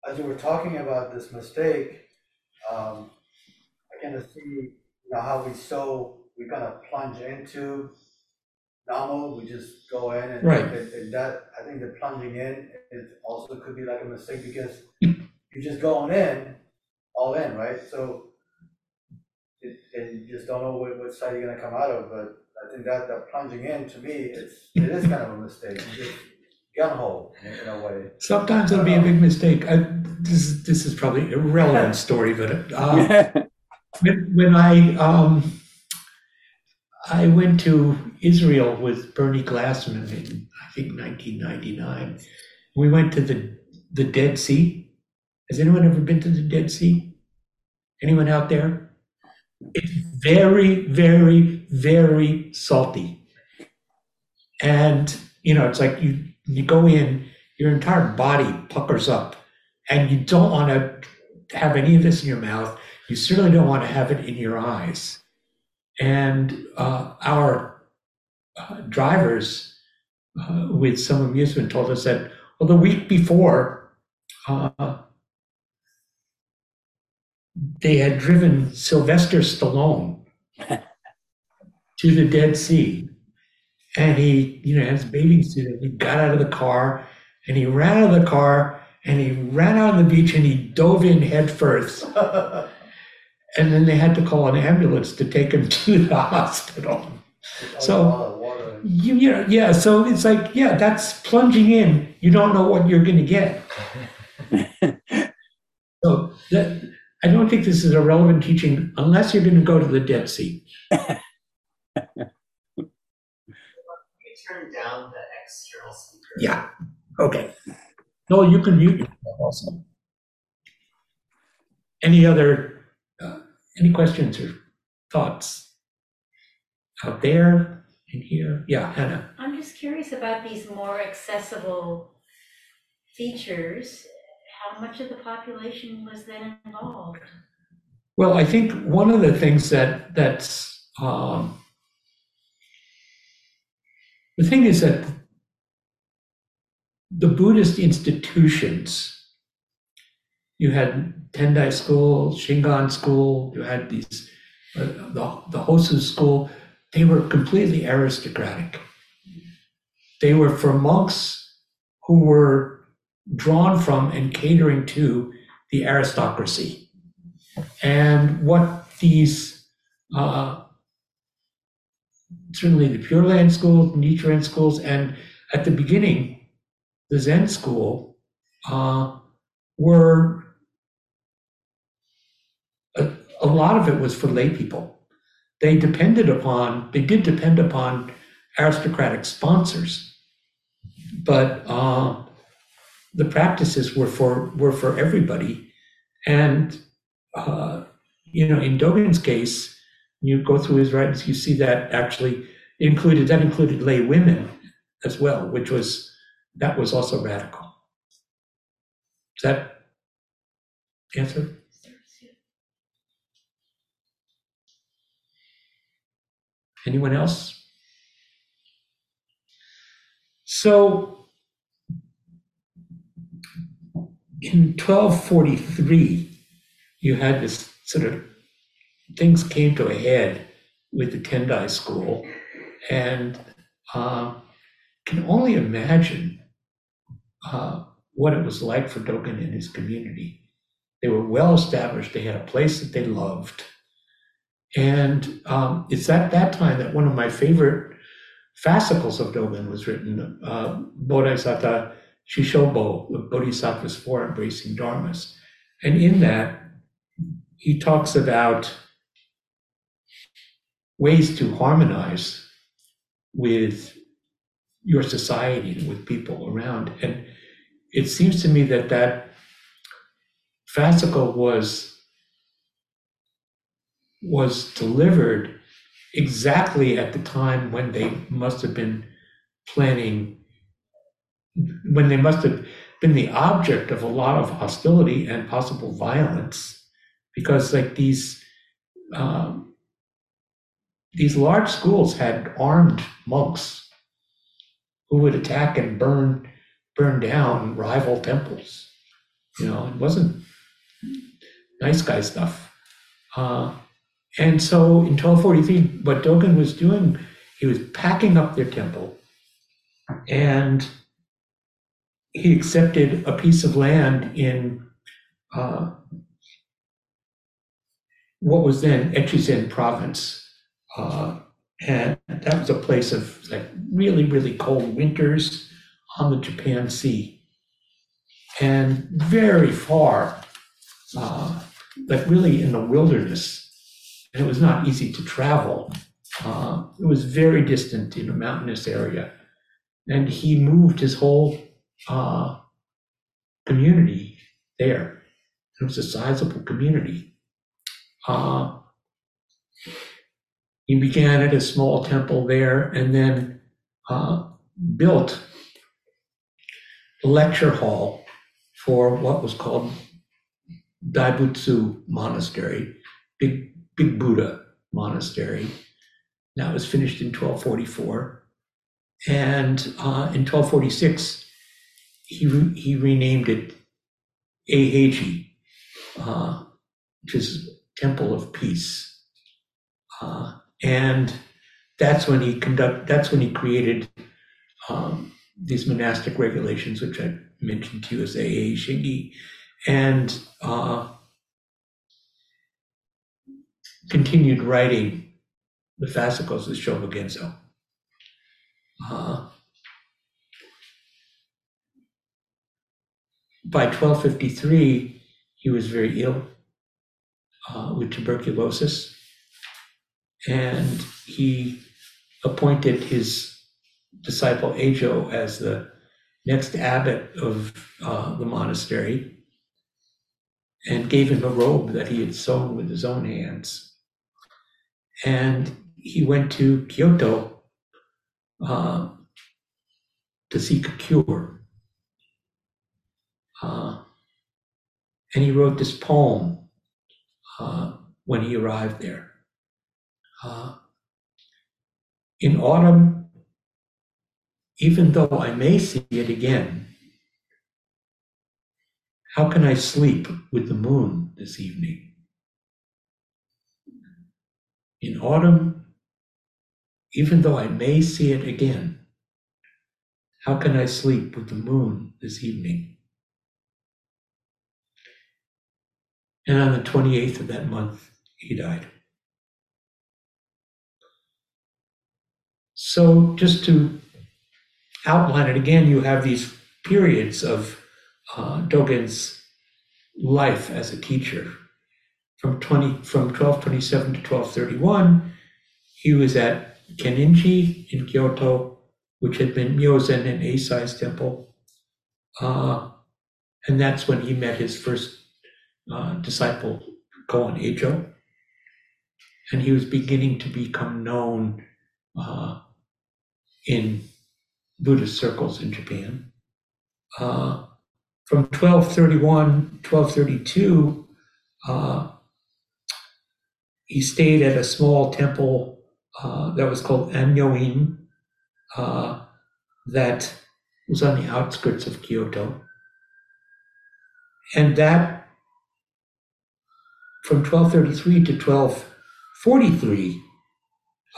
as you were talking about this mistake, um, I kind of see, you know, how we so, we kind of plunge into Namo, we just go in and. Right. and- and that, I think the plunging in, it also could be like a mistake because you're just going in, all in, right? So it, and you just don't know what, what side you're gonna come out of, but I think that, that plunging in, to me, it's, it is kind of a mistake. You just gun hole in in a way. Sometimes it'll be a big mistake. I, this is this is probably a irrelevant story, but uh, when, when I um, I went to Israel with Bernie Glassman in I think 1999. We went to the the Dead Sea. Has anyone ever been to the Dead Sea? Anyone out there? It's very, very, very salty. And you know, it's like you you go in your entire body puckers up. And you don't want to have any of this in your mouth. You certainly don't want to have it in your eyes. And uh, our uh, drivers uh, with some amusement told us that, well, the week before, uh, they had driven Sylvester Stallone to the Dead Sea. And he, you know, has bathing suit, and he got out of the car and he ran out of the car and he ran out on the beach and he dove in head first. And then they had to call an ambulance to take him to the hospital. So- All the water and- You, you know, yeah, so it's like, yeah, that's plunging in. You don't know what you're going to get. so that, I don't think this is a relevant teaching unless you're going to go to the Dead Sea. You turn down the external speaker. Yeah. Okay. No, you can mute yourself also. Any other, uh, any questions or thoughts out there in here? Yeah, Hannah. I'm just curious about these more accessible features. How much of the population was then involved? Well, I think one of the things that that's um, the thing is that the Buddhist institutions, you had Tendai School, Shingon School, you had these uh, the the Hosso School. They were completely aristocratic. They were for monks who were drawn from and catering to the aristocracy. And what these, uh, certainly the Pure Land schools, Nichiren schools, and at the beginning, the Zen school, uh, were, a, a lot of it was for lay people. They depended upon, they did depend upon aristocratic sponsors, but uh, the practices were for were for everybody, and uh, you know, in Dogen's case, you go through his writings, you see that actually included that included lay women as well, which was that was also radical. Is that answer? Anyone else? So in 1243, you had this sort of things came to a head with the Tendai school, and um, can only imagine uh, what it was like for Dogen and his community. They were well established. They had a place that they loved, and um, it's at that time that one of my favorite fascicles of Dogen was written, uh, Bodhisattva Shishobo, the Bodhisattva's four embracing dharmas, and in that he talks about ways to harmonize with your society and with people around. And it seems to me that that fascicle was was delivered exactly at the time when they must have been planning when they must have been the object of a lot of hostility and possible violence because like these um, these large schools had armed monks who would attack and burn burn down rival temples. You know it wasn't nice guy stuff. Uh, and so in 1243 what dogen was doing he was packing up their temple and he accepted a piece of land in uh, what was then Echizen province. Uh, and that was a place of like really, really cold winters on the Japan Sea. And very far, uh, like really in the wilderness. And it was not easy to travel. Uh, it was very distant in a mountainous area. And he moved his whole uh, community there. It was a sizable community. Uh, he began at a small temple there and then uh, built lecture hall for what was called Daibutsu Monastery, Big, Big Buddha Monastery. That was finished in 1244. And uh, in 1246, he, re- he renamed it Eiheiji, uh, which is Temple of Peace. Uh, and that's when he conduct, that's when he created um, these monastic regulations, which I mentioned to you as AA and uh, continued writing the fascicles of Shobogenzo. Uh, by 1253, he was very ill uh, with tuberculosis, and he appointed his disciple Ejo as the next abbot of uh, the monastery and gave him a robe that he had sewn with his own hands. And he went to Kyoto uh, to seek a cure. Uh, and he wrote this poem uh, when he arrived there. Uh, in autumn, even though I may see it again, how can I sleep with the moon this evening? In autumn, even though I may see it again, how can I sleep with the moon this evening? And on the 28th of that month, he died. So, just to outline it again, you have these periods of uh, Dogen's life as a teacher. From 20, from 1227 to 1231, he was at Kenninji in Kyoto, which had been Myozen and Eisai's temple. Uh, and that's when he met his first uh, disciple, Koun Ejo. And he was beginning to become known uh, in Buddhist circles in Japan. Uh, from 1231, 1232, uh, he stayed at a small temple uh, that was called Anyoin, uh, that was on the outskirts of Kyoto. And that, from 1233 to 1243,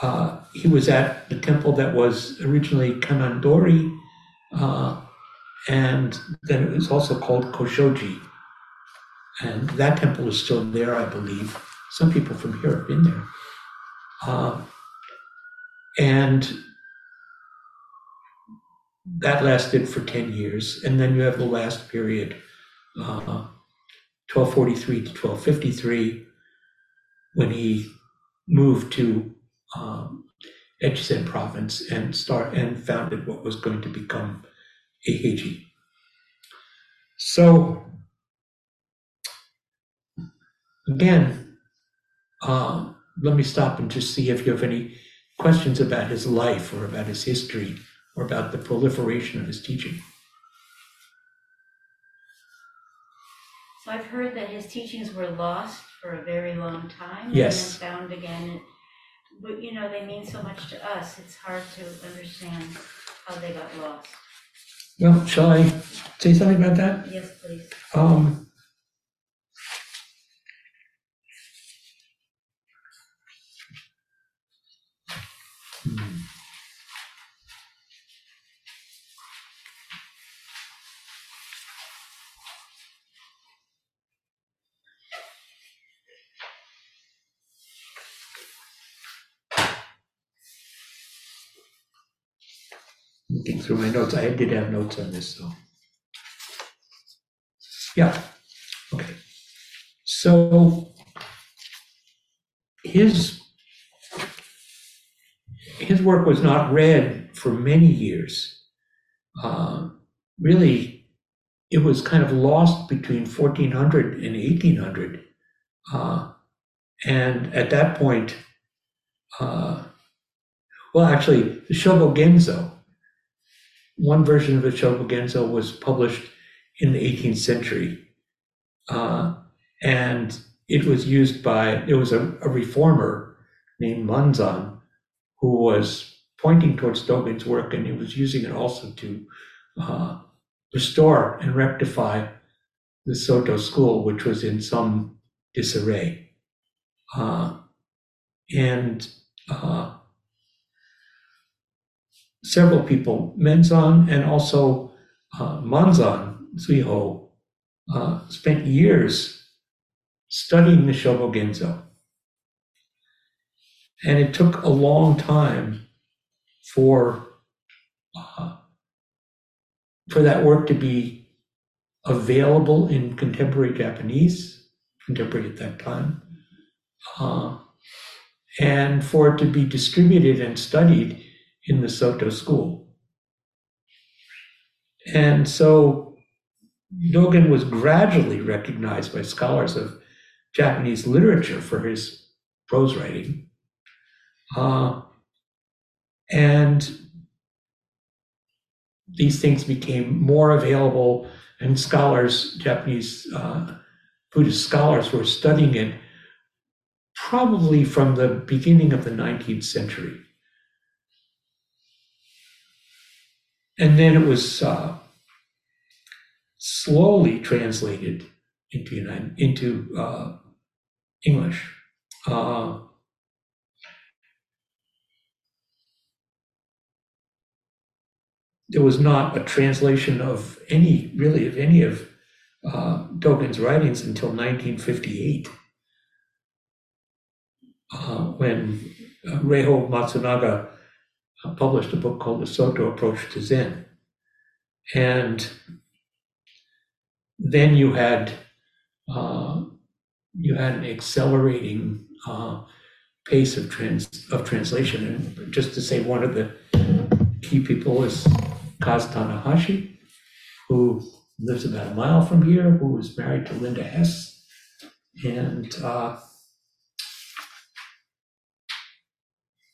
uh, he was at the temple that was originally Kannondori, uh, and then it was also called Koshoji. And that temple is still there, I believe. Some people from here have been there. Uh, and that lasted for 10 years. And then you have the last period, uh, 1243 to 1253, when he moved to um, Echizen province and start and founded what was going to become Eiheiji. So again, uh, let me stop and just see if you have any questions about his life or about his history or about the proliferation of his teaching. I've heard that his teachings were lost for a very long time. Yes. And then found again. But, you know, they mean so much to us, it's hard to understand how they got lost. Well, shall I say something about that? Yes, please. Um, through my notes, I did have notes on this, though. Yeah, okay. So his his work was not read for many years. Uh, really, it was kind of lost between 1400 and 1800. Uh, and at that point, uh, well, actually, the Shobogenzo one version of the Shobogenzo was published in the 18th century. Uh, and it was used by, it was a, a reformer named Manzan who was pointing towards Dogen's work and he was using it also to uh, restore and rectify the Soto school, which was in some disarray. Uh, and uh, several people, Menzan and also uh, Manzan Zuiho, uh, spent years studying the Shobogenzo. And it took a long time for uh, for that work to be available in contemporary Japanese, contemporary at that time, uh, and for it to be distributed and studied in the Soto school. And so Dogen was gradually recognized by scholars of Japanese literature for his prose writing. Uh, and these things became more available, and scholars, Japanese uh, Buddhist scholars, were studying it probably from the beginning of the 19th century. And then it was uh, slowly translated into United, into uh, English. Uh, there was not a translation of any, really, of any of uh, writings until 1958, uh, when Reiho Masunaga published a book called The Soto Approach to Zen. And then you had uh, you had an accelerating uh, pace of trans of translation. And just to say, one of the key people is Kaz Tanahashi, who lives about a mile from here, who was married to Linda Hess, and uh,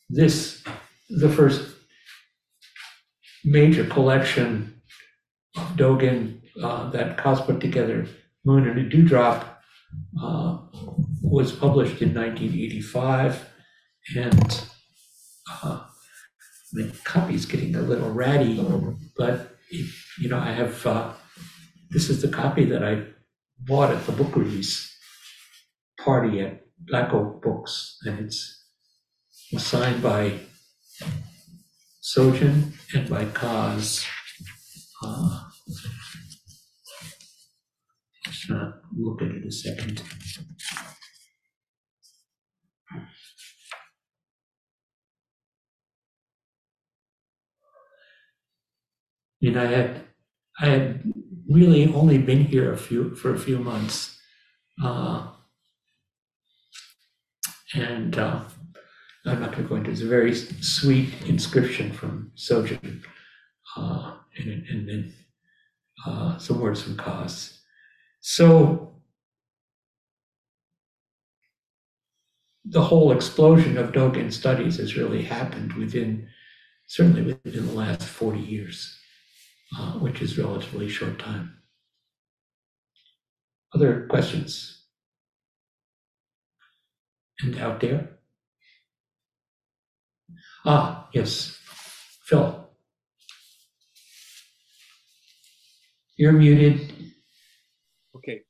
this the first major collection of Dogen uh, that Kaz put together, Moon in a Dewdrop, uh, was published in 1985, and uh, the copy's getting a little ratty, but you know, I have uh, this is the copy that I bought at the book release party at Black Oak Books, and it's signed by Sojin and by Kaz. Uh, just gonna look at it a second. Mean, I had, I had really only been here a few, for a few months. Uh, and uh, I'm not going to go into it. It's a very sweet inscription from Sojin, uh, and, and then uh, some words from Kaz. So the whole explosion of Dogen studies has really happened within, certainly within the last 40 years, uh, which is relatively short time. Other questions? And out there? Ah, yes, Phil. You're muted. Okay.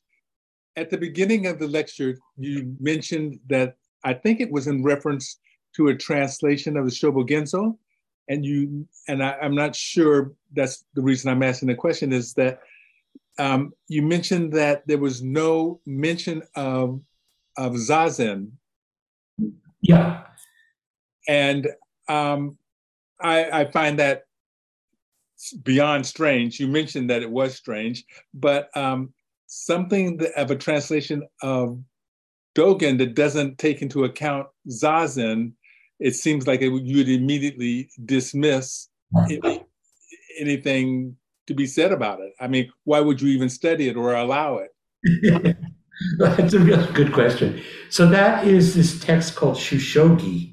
At the beginning of the lecture, you mentioned that I think it was in reference to a translation of the Shobogenzo. And you and I, am not sure that's the reason I'm asking the question is that um, you mentioned that there was no mention of of zazen. Yeah. And um, I, I find that beyond strange. You mentioned that it was strange, but um, something that, of a translation of Dogen that doesn't take into account Zazen, it seems like it, you would immediately dismiss any, anything to be said about it. I mean, why would you even study it or allow it? That's a really good question. So that is this text called Shushogi,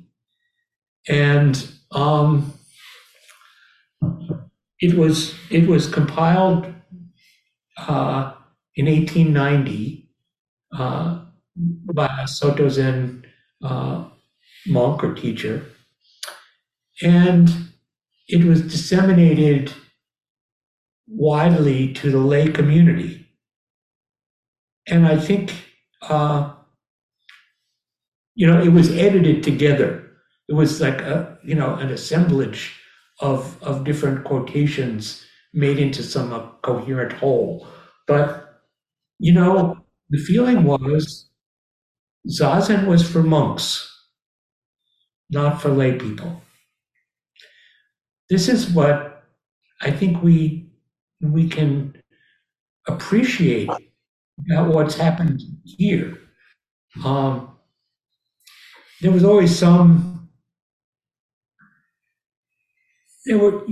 and um, it was it was compiled uh, in 1890 uh, by a Soto Zen uh, monk or teacher, and it was disseminated widely to the lay community. And I think, uh, you know, it was edited together. It was like a, you know, an assemblage of of different quotations made into some uh, coherent whole. But you know, the feeling was zazen was for monks, not for lay people. This is what I think we we can appreciate about what's happened here. Um, there was always some. There were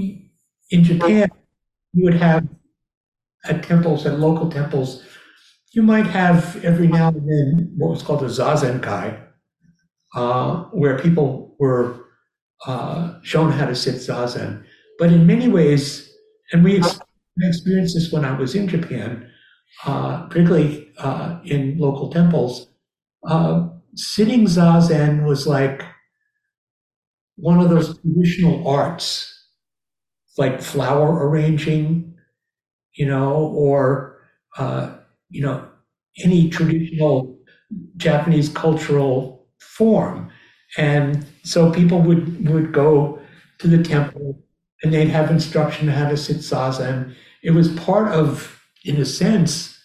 in Japan. You would have at temples, at local temples, you might have every now and then what was called a zazenkai, uh, where people were uh, shown how to sit zazen. But in many ways, and we ex- experienced this when I was in Japan, uh, particularly uh, in local temples, uh, sitting zazen was like one of those traditional arts, like flower arranging, you know, or uh, you know, any traditional Japanese cultural form. And so people would would go to the temple and they'd have instruction how to sit zazen. It was part of, in a sense,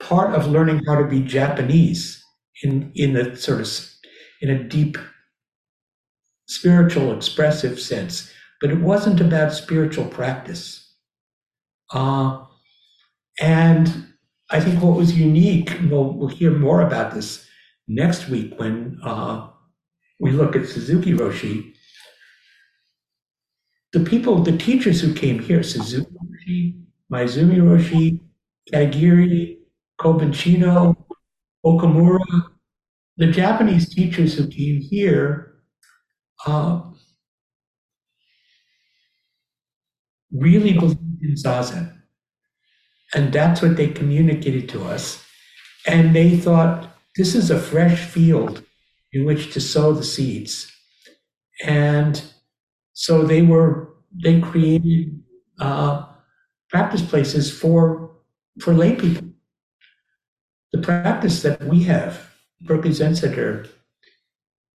part of learning how to be Japanese in in a sort of in a deep spiritual expressive sense. But it wasn't about spiritual practice. Uh, and I think what was unique, we'll, we'll hear more about this next week when uh, we look at Suzuki Roshi. The people, the teachers who came here, Suzuki Roshi, Maezumi Roshi, Katagiri, Kobenchino, Okumura, the Japanese teachers who came here uh, really believed in Zazen. And that's what they communicated to us. And they thought this is a fresh field in which to sow the seeds. And so they were, they created uh, practice places for, for lay people. The practice that we have, Berkeley Zen Center,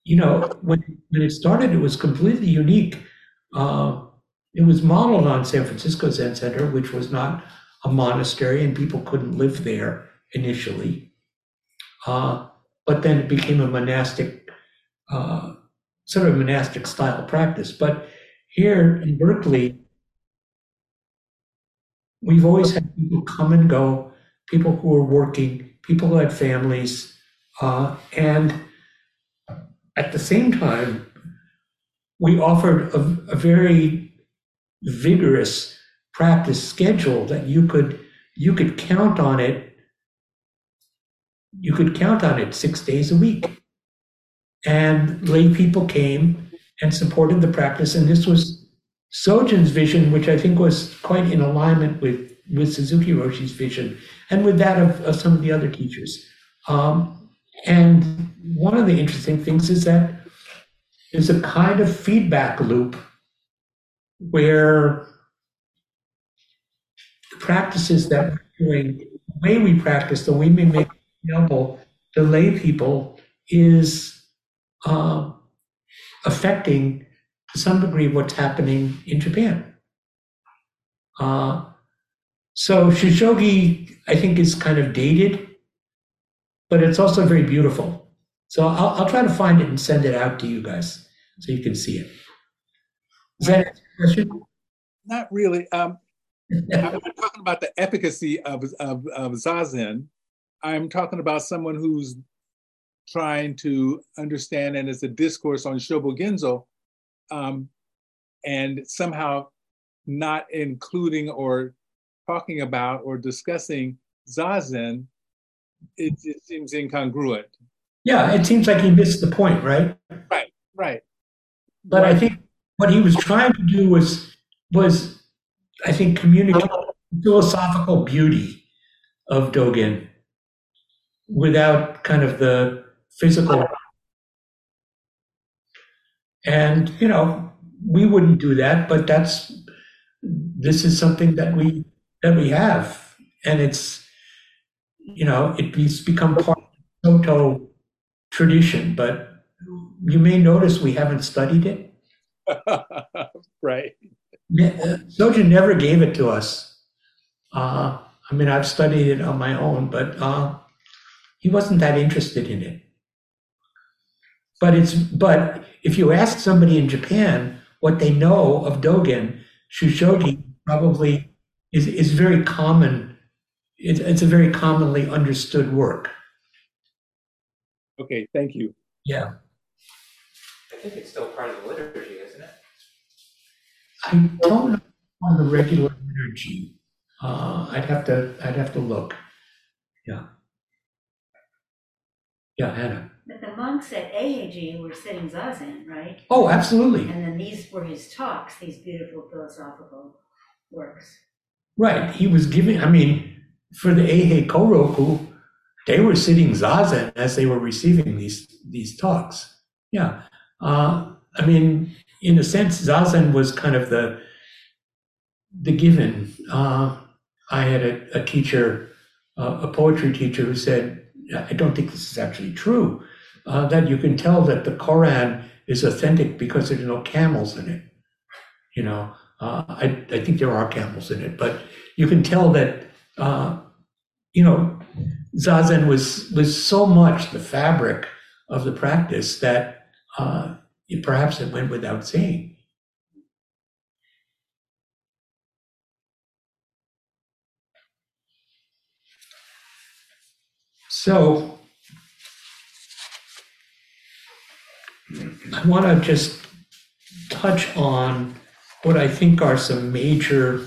you know, when, when it started, it was completely unique. Uh, it was modeled on San Francisco Zen Center, which was not a monastery and people couldn't live there initially. Uh, but then it became a monastic, uh, sort of monastic style practice. But here in Berkeley, we've always had people come and go, people who were working, people who had families, uh, and at the same time, we offered a, a very vigorous practice schedule that you could you could count on it you could count on it six days a week. And lay people came and supported the practice. And this was Sojun's vision which i think was quite in alignment with with suzuki roshi's vision and with that of, of some of the other teachers. Um, and one of the interesting things is that there's a kind of feedback loop where the practices that we're doing, the way we practice, the way we make available to lay people is uh, affecting to some degree what's happening in Japan. Uh, so Shushogi, I think, is kind of dated, but it's also very beautiful. So I'll, I'll try to find it and send it out to you guys so you can see it. That? Not really. Um, I'm not talking about the efficacy of, of, of Zazen. I'm talking about someone who's trying to understand, and it's a discourse on Shobogenzo, um, and somehow not including or talking about or discussing Zazen, it, it seems incongruent. Yeah, it seems like he missed the point, right? Right, right. But I think what he was trying to do was was I think, communicate the philosophical beauty of Dogen without kind of the physical. And, you know, we wouldn't do that, but that's, this is something that we, that we have. And it's, you know, it's become part of the Soto tradition, but you may notice we haven't studied it. right. Uh, Sojun never gave it to us. Uh, I mean, I've studied it on my own, but uh, he wasn't that interested in it. But it's but if you ask somebody in Japan what they know of Dogen, Shushogi probably is is very common. It's, it's a very commonly understood work. Okay, thank you. Yeah, think it's still part of the liturgy, isn't it? I don't know on the regular liturgy. Uh, I'd have to I'd have to look. Yeah. Yeah, Hannah. But the monks at Eiheiji were sitting zazen, right? Oh, absolutely. And then these were his talks, these beautiful philosophical works. Right. He was giving, I mean, for the Eihei Koroku, they were sitting zazen as they were receiving these these talks. Yeah. Uh, I mean, in a sense, zazen was kind of the the given. Uh, I had a, a teacher, uh, a poetry teacher, who said, "I don't think this is actually true. Uh, that you can tell that the Koran is authentic because there's no camels in it. You know, uh, I, I think there are camels in it, but you can tell that, uh, you know, zazen was was so much the fabric of the practice that uh, perhaps it went without saying. So I want to just touch on what I think are some major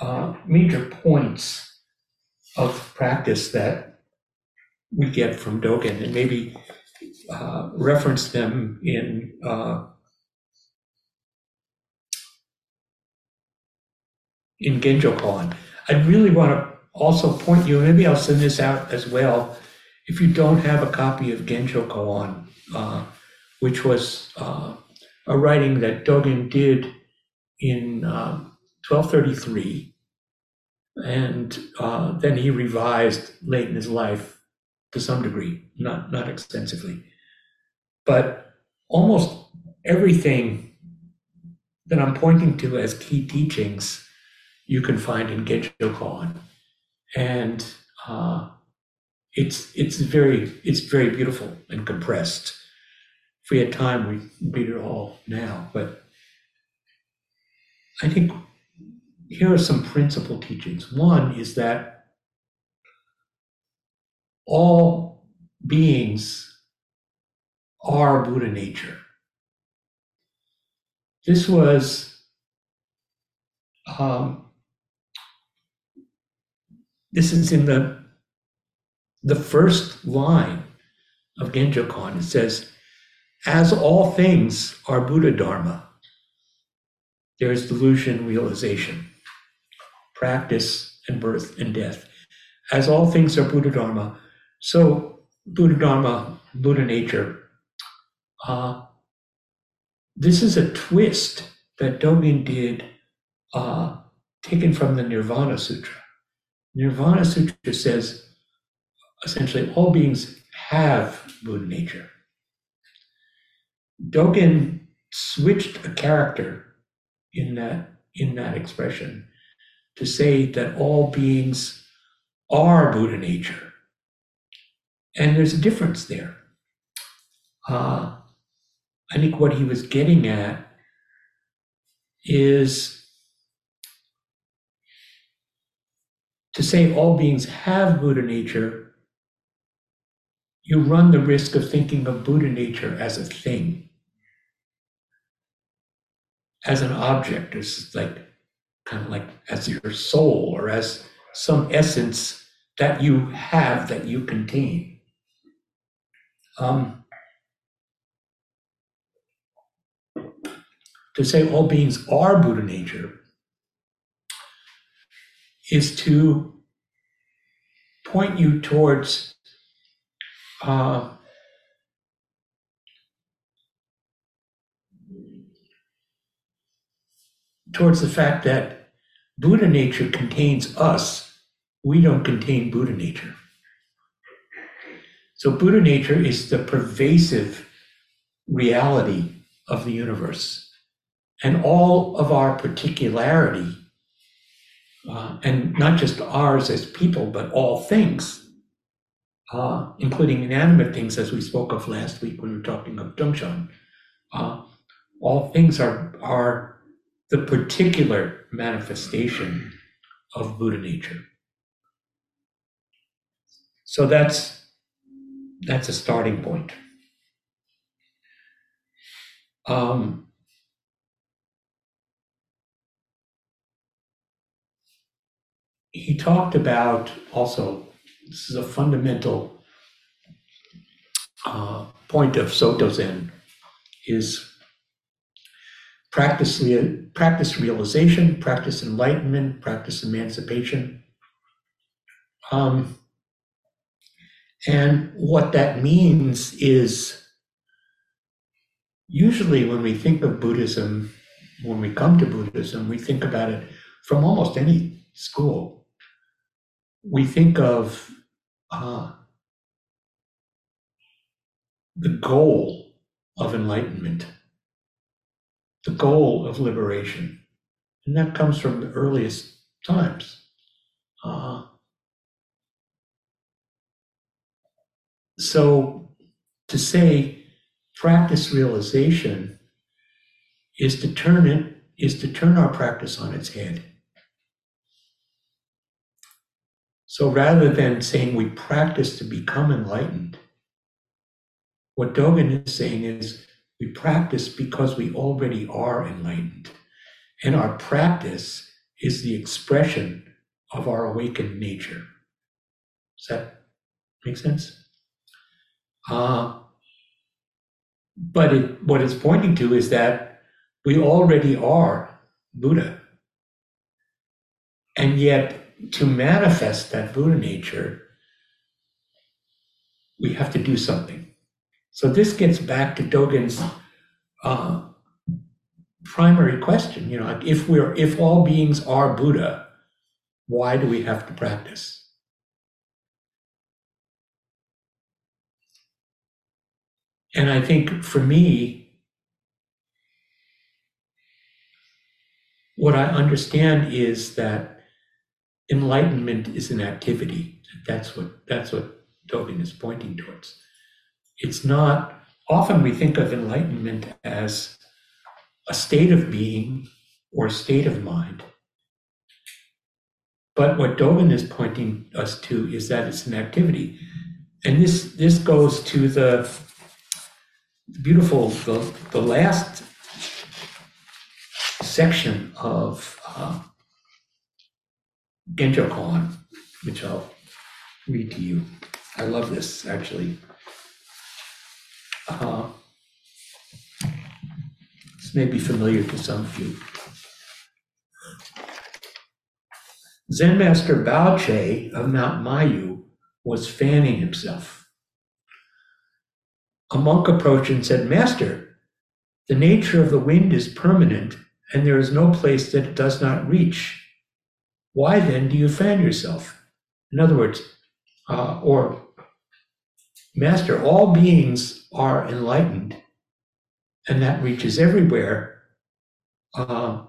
uh, major points of practice that we get from Dogen, and maybe uh, reference them in uh, in Genjo Koan. I'd really want to also point you, maybe I'll send this out as well. If you don't have a copy of Genjo Koan, uh, which was uh, a writing that Dogen did in um, 1233, and uh, then he revised late in his life to some degree, not not extensively, but almost everything that I'm pointing to as key teachings you can find in Genjo Koan, and uh, it's it's very it's very beautiful and compressed. If we had time, we'd read it all now, but I think here are some principal teachings. One is that all beings are Buddha nature. This was um, this is in the the first line of Genjo. It says, "As all things are Buddha Dharma, there is delusion, realization, practice, and birth and death. As all things are Buddha Dharma, so Buddha Dharma, Buddha nature. Uh, this is a twist that Dogen did, uh, taken from the Nirvana Sutra. Nirvana Sutra says essentially all beings have Buddha nature. Dogen switched a character in that in that expression to say that all beings are Buddha nature. And there's a difference there. Uh, I think what he was getting at is to say all beings have Buddha nature, you run the risk of thinking of Buddha nature as a thing, as an object, as like kind of like as your soul or as some essence that you have that you contain. Um, to say all beings are Buddha nature is to point you towards uh, towards the fact that Buddha nature contains us. We don't contain Buddha nature. So Buddha nature is the pervasive reality of the universe. And all of our particularity, uh, and not just ours as people, but all things, uh, including inanimate things, as we spoke of last week when we were talking of Dongshan, uh, all things are, are the particular manifestation of Buddha nature. So that's that's a starting point. Um, he talked about also, this is a fundamental uh, point of Soto Zen, is practice, practice realization, practice enlightenment, practice emancipation. Um, and what that means is usually when we think of Buddhism, when we come to Buddhism, we think about it from almost any school. We think of uh, the goal of enlightenment, the goal of liberation. And that comes from the earliest times. Uh, so to say practice realization is to turn it is to turn our practice on its head. So rather than saying we practice to become enlightened what dogen is saying is we practice because we already are enlightened. And our practice is the expression of our awakened nature. Does that make sense uh, but it, what it's pointing to is that we already are Buddha. And yet, to manifest that Buddha nature, we have to do something. So this gets back to Dogen's uh, primary question. You know, if we're if all beings are Buddha, why do we have to practice? And I think for me, what I understand is that enlightenment is an activity. That's what that's what Dogen is pointing towards. It's not often we think of enlightenment as a state of being or a state of mind. But what Dogen is pointing us to is that it's an activity. And this this goes to the beautiful, the, the last section of uh, Genjo which I'll read to you. I love this, actually. Uh, this may be familiar to some of you. Zen Master Bao Che of Mount Mayu was fanning himself a monk approached and said, Master, the nature of the wind is permanent, and there is no place that it does not reach. Why then do you fan yourself? In other words, uh, or Master, all beings are enlightened, and that reaches everywhere. Uh,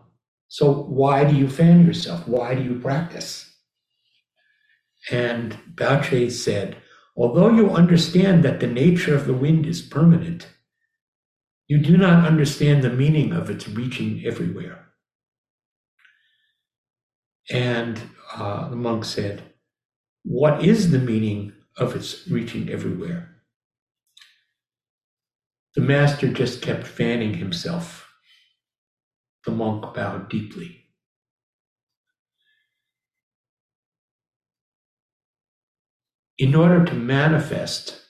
so why do you fan yourself? Why do you practice? And Bao said, Although you understand that the nature of the wind is permanent, you do not understand the meaning of its reaching everywhere. And uh, the monk said, What is the meaning of its reaching everywhere? The master just kept fanning himself. The monk bowed deeply. In order to manifest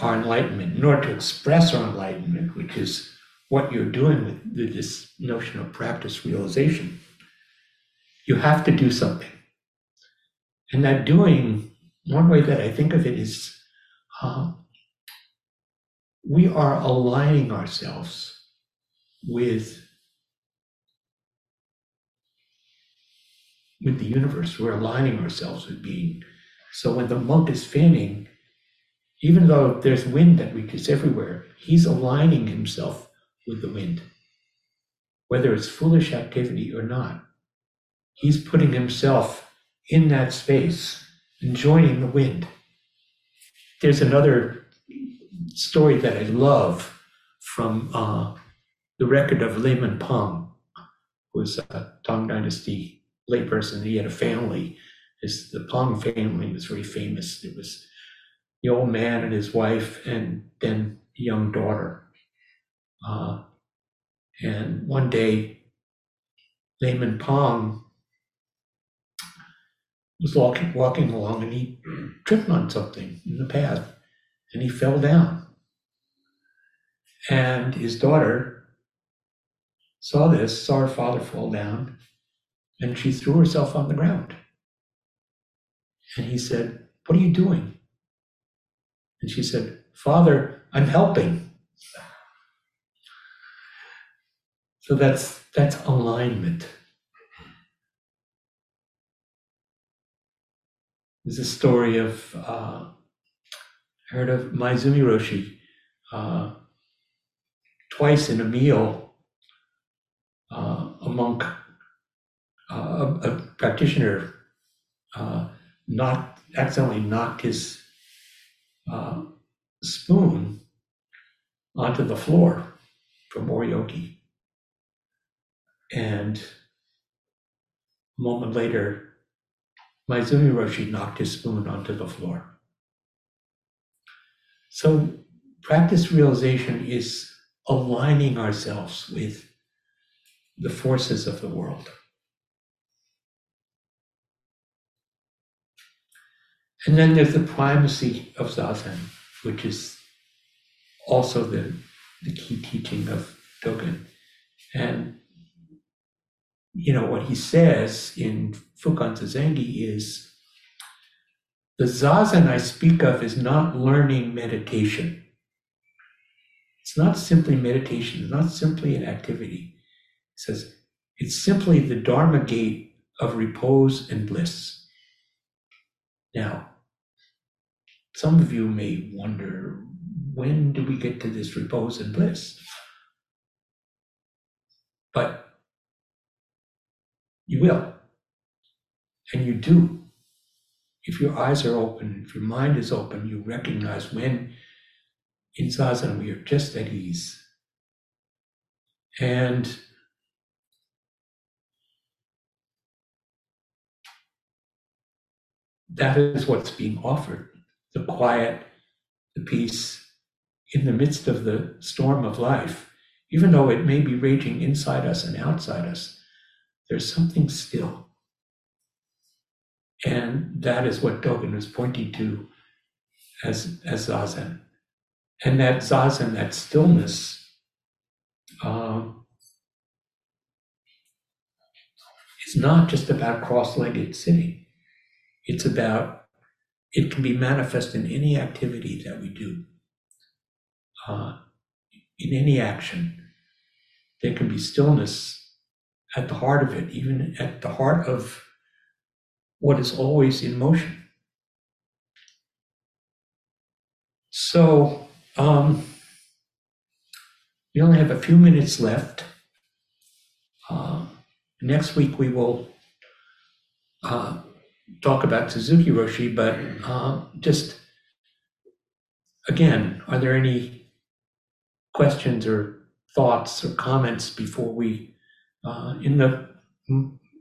our enlightenment, in order to express our enlightenment, which is what you're doing with this notion of practice realization, you have to do something. And that doing, one way that I think of it is uh, we are aligning ourselves with with the universe. We're aligning ourselves with being. So when the monk is fanning, even though there's wind that reaches everywhere, he's aligning himself with the wind, whether it's foolish activity or not. He's putting himself in that space and joining the wind. There's another story that I love from uh, the record of Layman Pang, who was a Tang Dynasty layperson. He had a family. His, the Pang family was very famous. It was the old man and his wife, and then a young daughter. Uh, and one day, Layman Pang was walking, walking along and he tripped on something in the path and he fell down. And his daughter saw this, saw her father fall down, and she threw herself on the ground. And he said, What are you doing? And she said, Father, I'm helping. So that's that's alignment. There's a story of uh, I heard of Maezumi Roshi. Uh, twice in a meal, uh, a monk, uh, a, a practitioner, uh, knocked accidentally knocked his uh, spoon onto the floor from oryoki. And a moment later, Maezumi Roshi knocked his spoon onto the floor. So, practice realization is aligning ourselves with the forces of the world. And then there's the primacy of Zazen, which is also the, the key teaching of Dogen. And, you know, what he says in Fukan Zazengi is the Zazen I speak of is not learning meditation. It's not simply meditation, it's not simply an activity. He says it's simply the Dharma gate of repose and bliss. Now, some of you may wonder when do we get to this repose and bliss? But you will. And you do. If your eyes are open, if your mind is open, you recognize when in Zazen we are just at ease. And that is what's being offered the quiet, the peace in the midst of the storm of life. Even though it may be raging inside us and outside us, there's something still. And that is what Dogen was pointing to as, as Zazen. And that Zazen, that stillness, uh, is not just about cross legged sitting, it's about it can be manifest in any activity that we do, uh, in any action. There can be stillness at the heart of it, even at the heart of what is always in motion. So, um, we only have a few minutes left. Uh, next week we will uh, talk about Suzuki Roshi, but uh, just again, are there any questions or thoughts or comments before we, uh, in the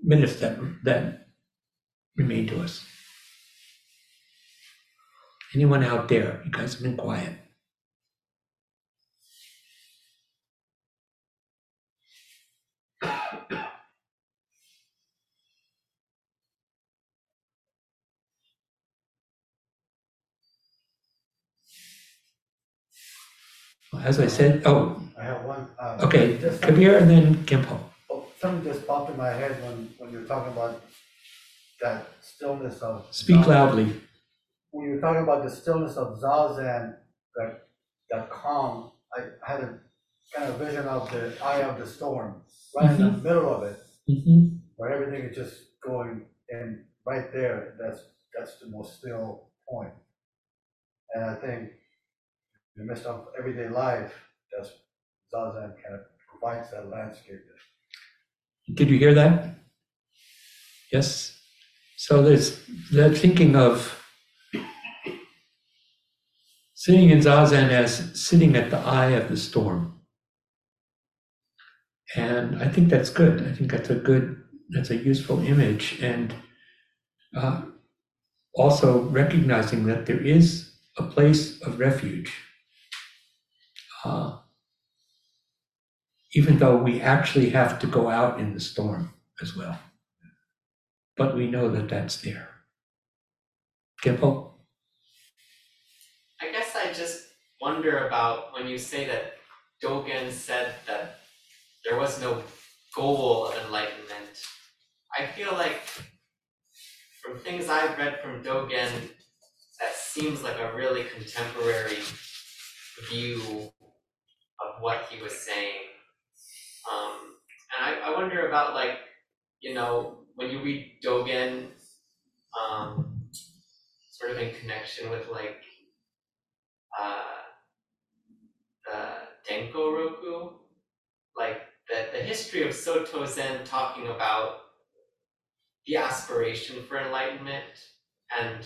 minutes that that remain to us? Anyone out there? You guys have been quiet. As I said, oh, I have one. uh, okay, just- Kabir and then Kimpo. Oh, something just popped in my head when, when you were talking about that stillness of. Speak loudly. When you were talking about the stillness of Zazen, that, that calm, I had a kind of vision of the eye of the storm, right in the middle of it, Mhm. where everything is just going in right there, that's, that's the most still point. And I think in the midst of everyday life, that's, Zazen kind of provides that landscape. Did you hear that? Yes. So there's the thinking of sitting in zazen as sitting at the eye of the storm. And I think that's good. I think that's a good, that's a useful image. And uh, also recognizing that there is a place of refuge. Uh, even though we actually have to go out in the storm as well. But we know that that's there. Gimpo? I guess I just wonder about when you say that Dogen said that there was no goal of enlightenment. I feel like from things I've read from Dogen, that seems like a really contemporary view what he was saying. Um, and I, I wonder about like, you know, when you read Dogen, um, sort of in connection with like uh, the Denko Roku, like the, the history of Soto Zen talking about the aspiration for enlightenment and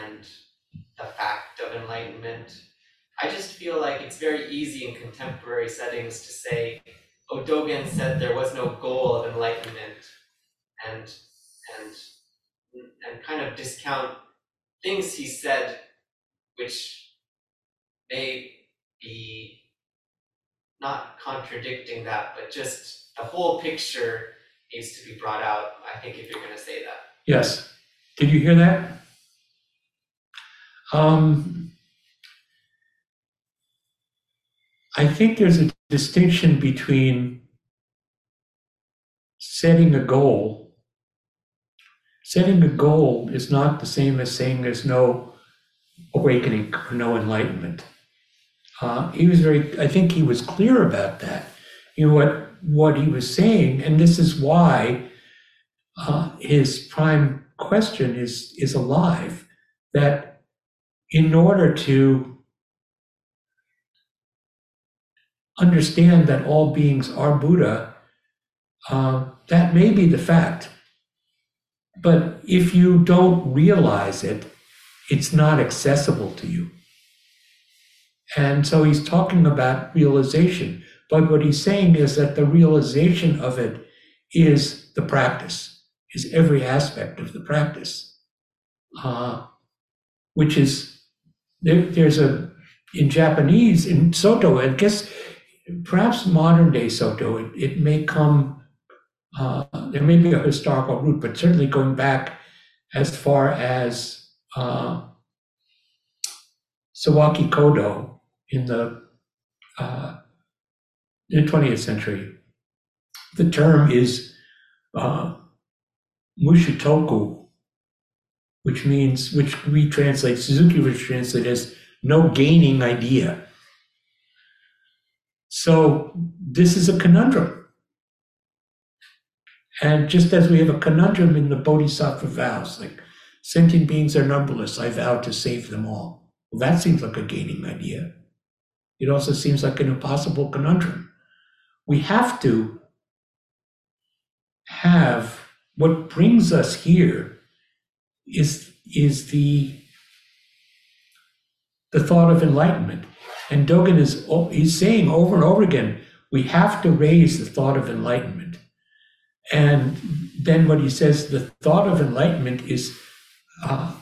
and the fact of enlightenment. I just feel like it's very easy in contemporary settings to say, oh, Dogen said there was no goal of enlightenment and and and kind of discount things he said which may be not contradicting that, but just the whole picture needs to be brought out, I think, if you're gonna say that. Yes. Did you hear that? Um, I think there's a distinction between setting a goal. Setting a goal is not the same as saying there's no awakening or no enlightenment. Uh, he was very, I think he was clear about that. You know, what, what he was saying, and this is why uh, his prime question is, is alive, that in order to understand that all beings are Buddha, uh, that may be the fact. But if you don't realize it, it's not accessible to you. And so he's talking about realization. But what he's saying is that the realization of it is the practice, is every aspect of the practice. Uh, which is, there, there's a, in Japanese, in Soto, I guess perhaps modern day Soto, it, it may come, uh, there may be a historical root, but certainly going back as far as uh, Sawaki Kodo in the uh, in the 20th century. The term is uh, mushitoku, which means, which we translate, Suzuki would translate as no gaining idea. So this is a conundrum. And just as we have a conundrum in the Bodhisattva vows, like sentient beings are numberless, I vow to save them all. Well, that seems like a gaining idea. It also seems like an impossible conundrum. We have to have what brings us here is, is the, the thought of enlightenment. And Dogen is he's saying over and over again, we have to raise the thought of enlightenment. And then what he says, the thought of enlightenment is uh,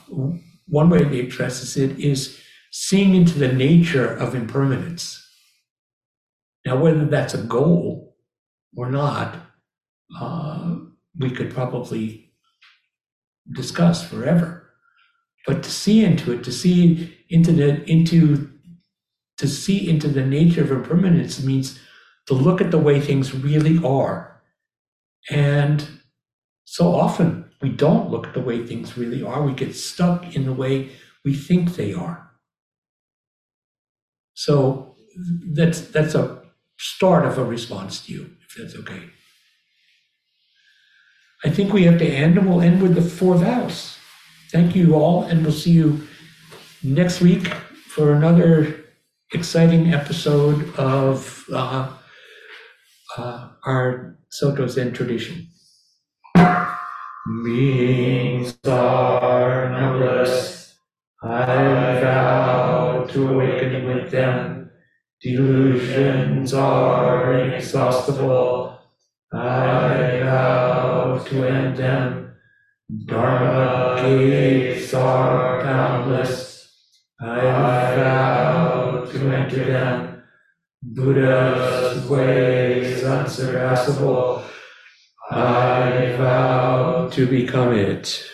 one way he addresses it is seeing into the nature of impermanence. Now, whether that's a goal or not, uh, we could probably discuss forever. But to see into it, to see into the into to see into the nature of impermanence means to look at the way things really are And so often we don't look at the way things really are. We get stuck in the way we think they are. So that's that's a start of a response to you, if that's okay. I think we have to end, and we'll end with the four vows. Thank you all, and we'll see you next week for another exciting episode of uh, uh, our Soto Zen tradition. Beings are numberless. I vow to awaken with them. Delusions are inexhaustible. I vow to end them. Dharma gates are boundless. I vow to them. Buddha's unsurpassable. I vow to become it.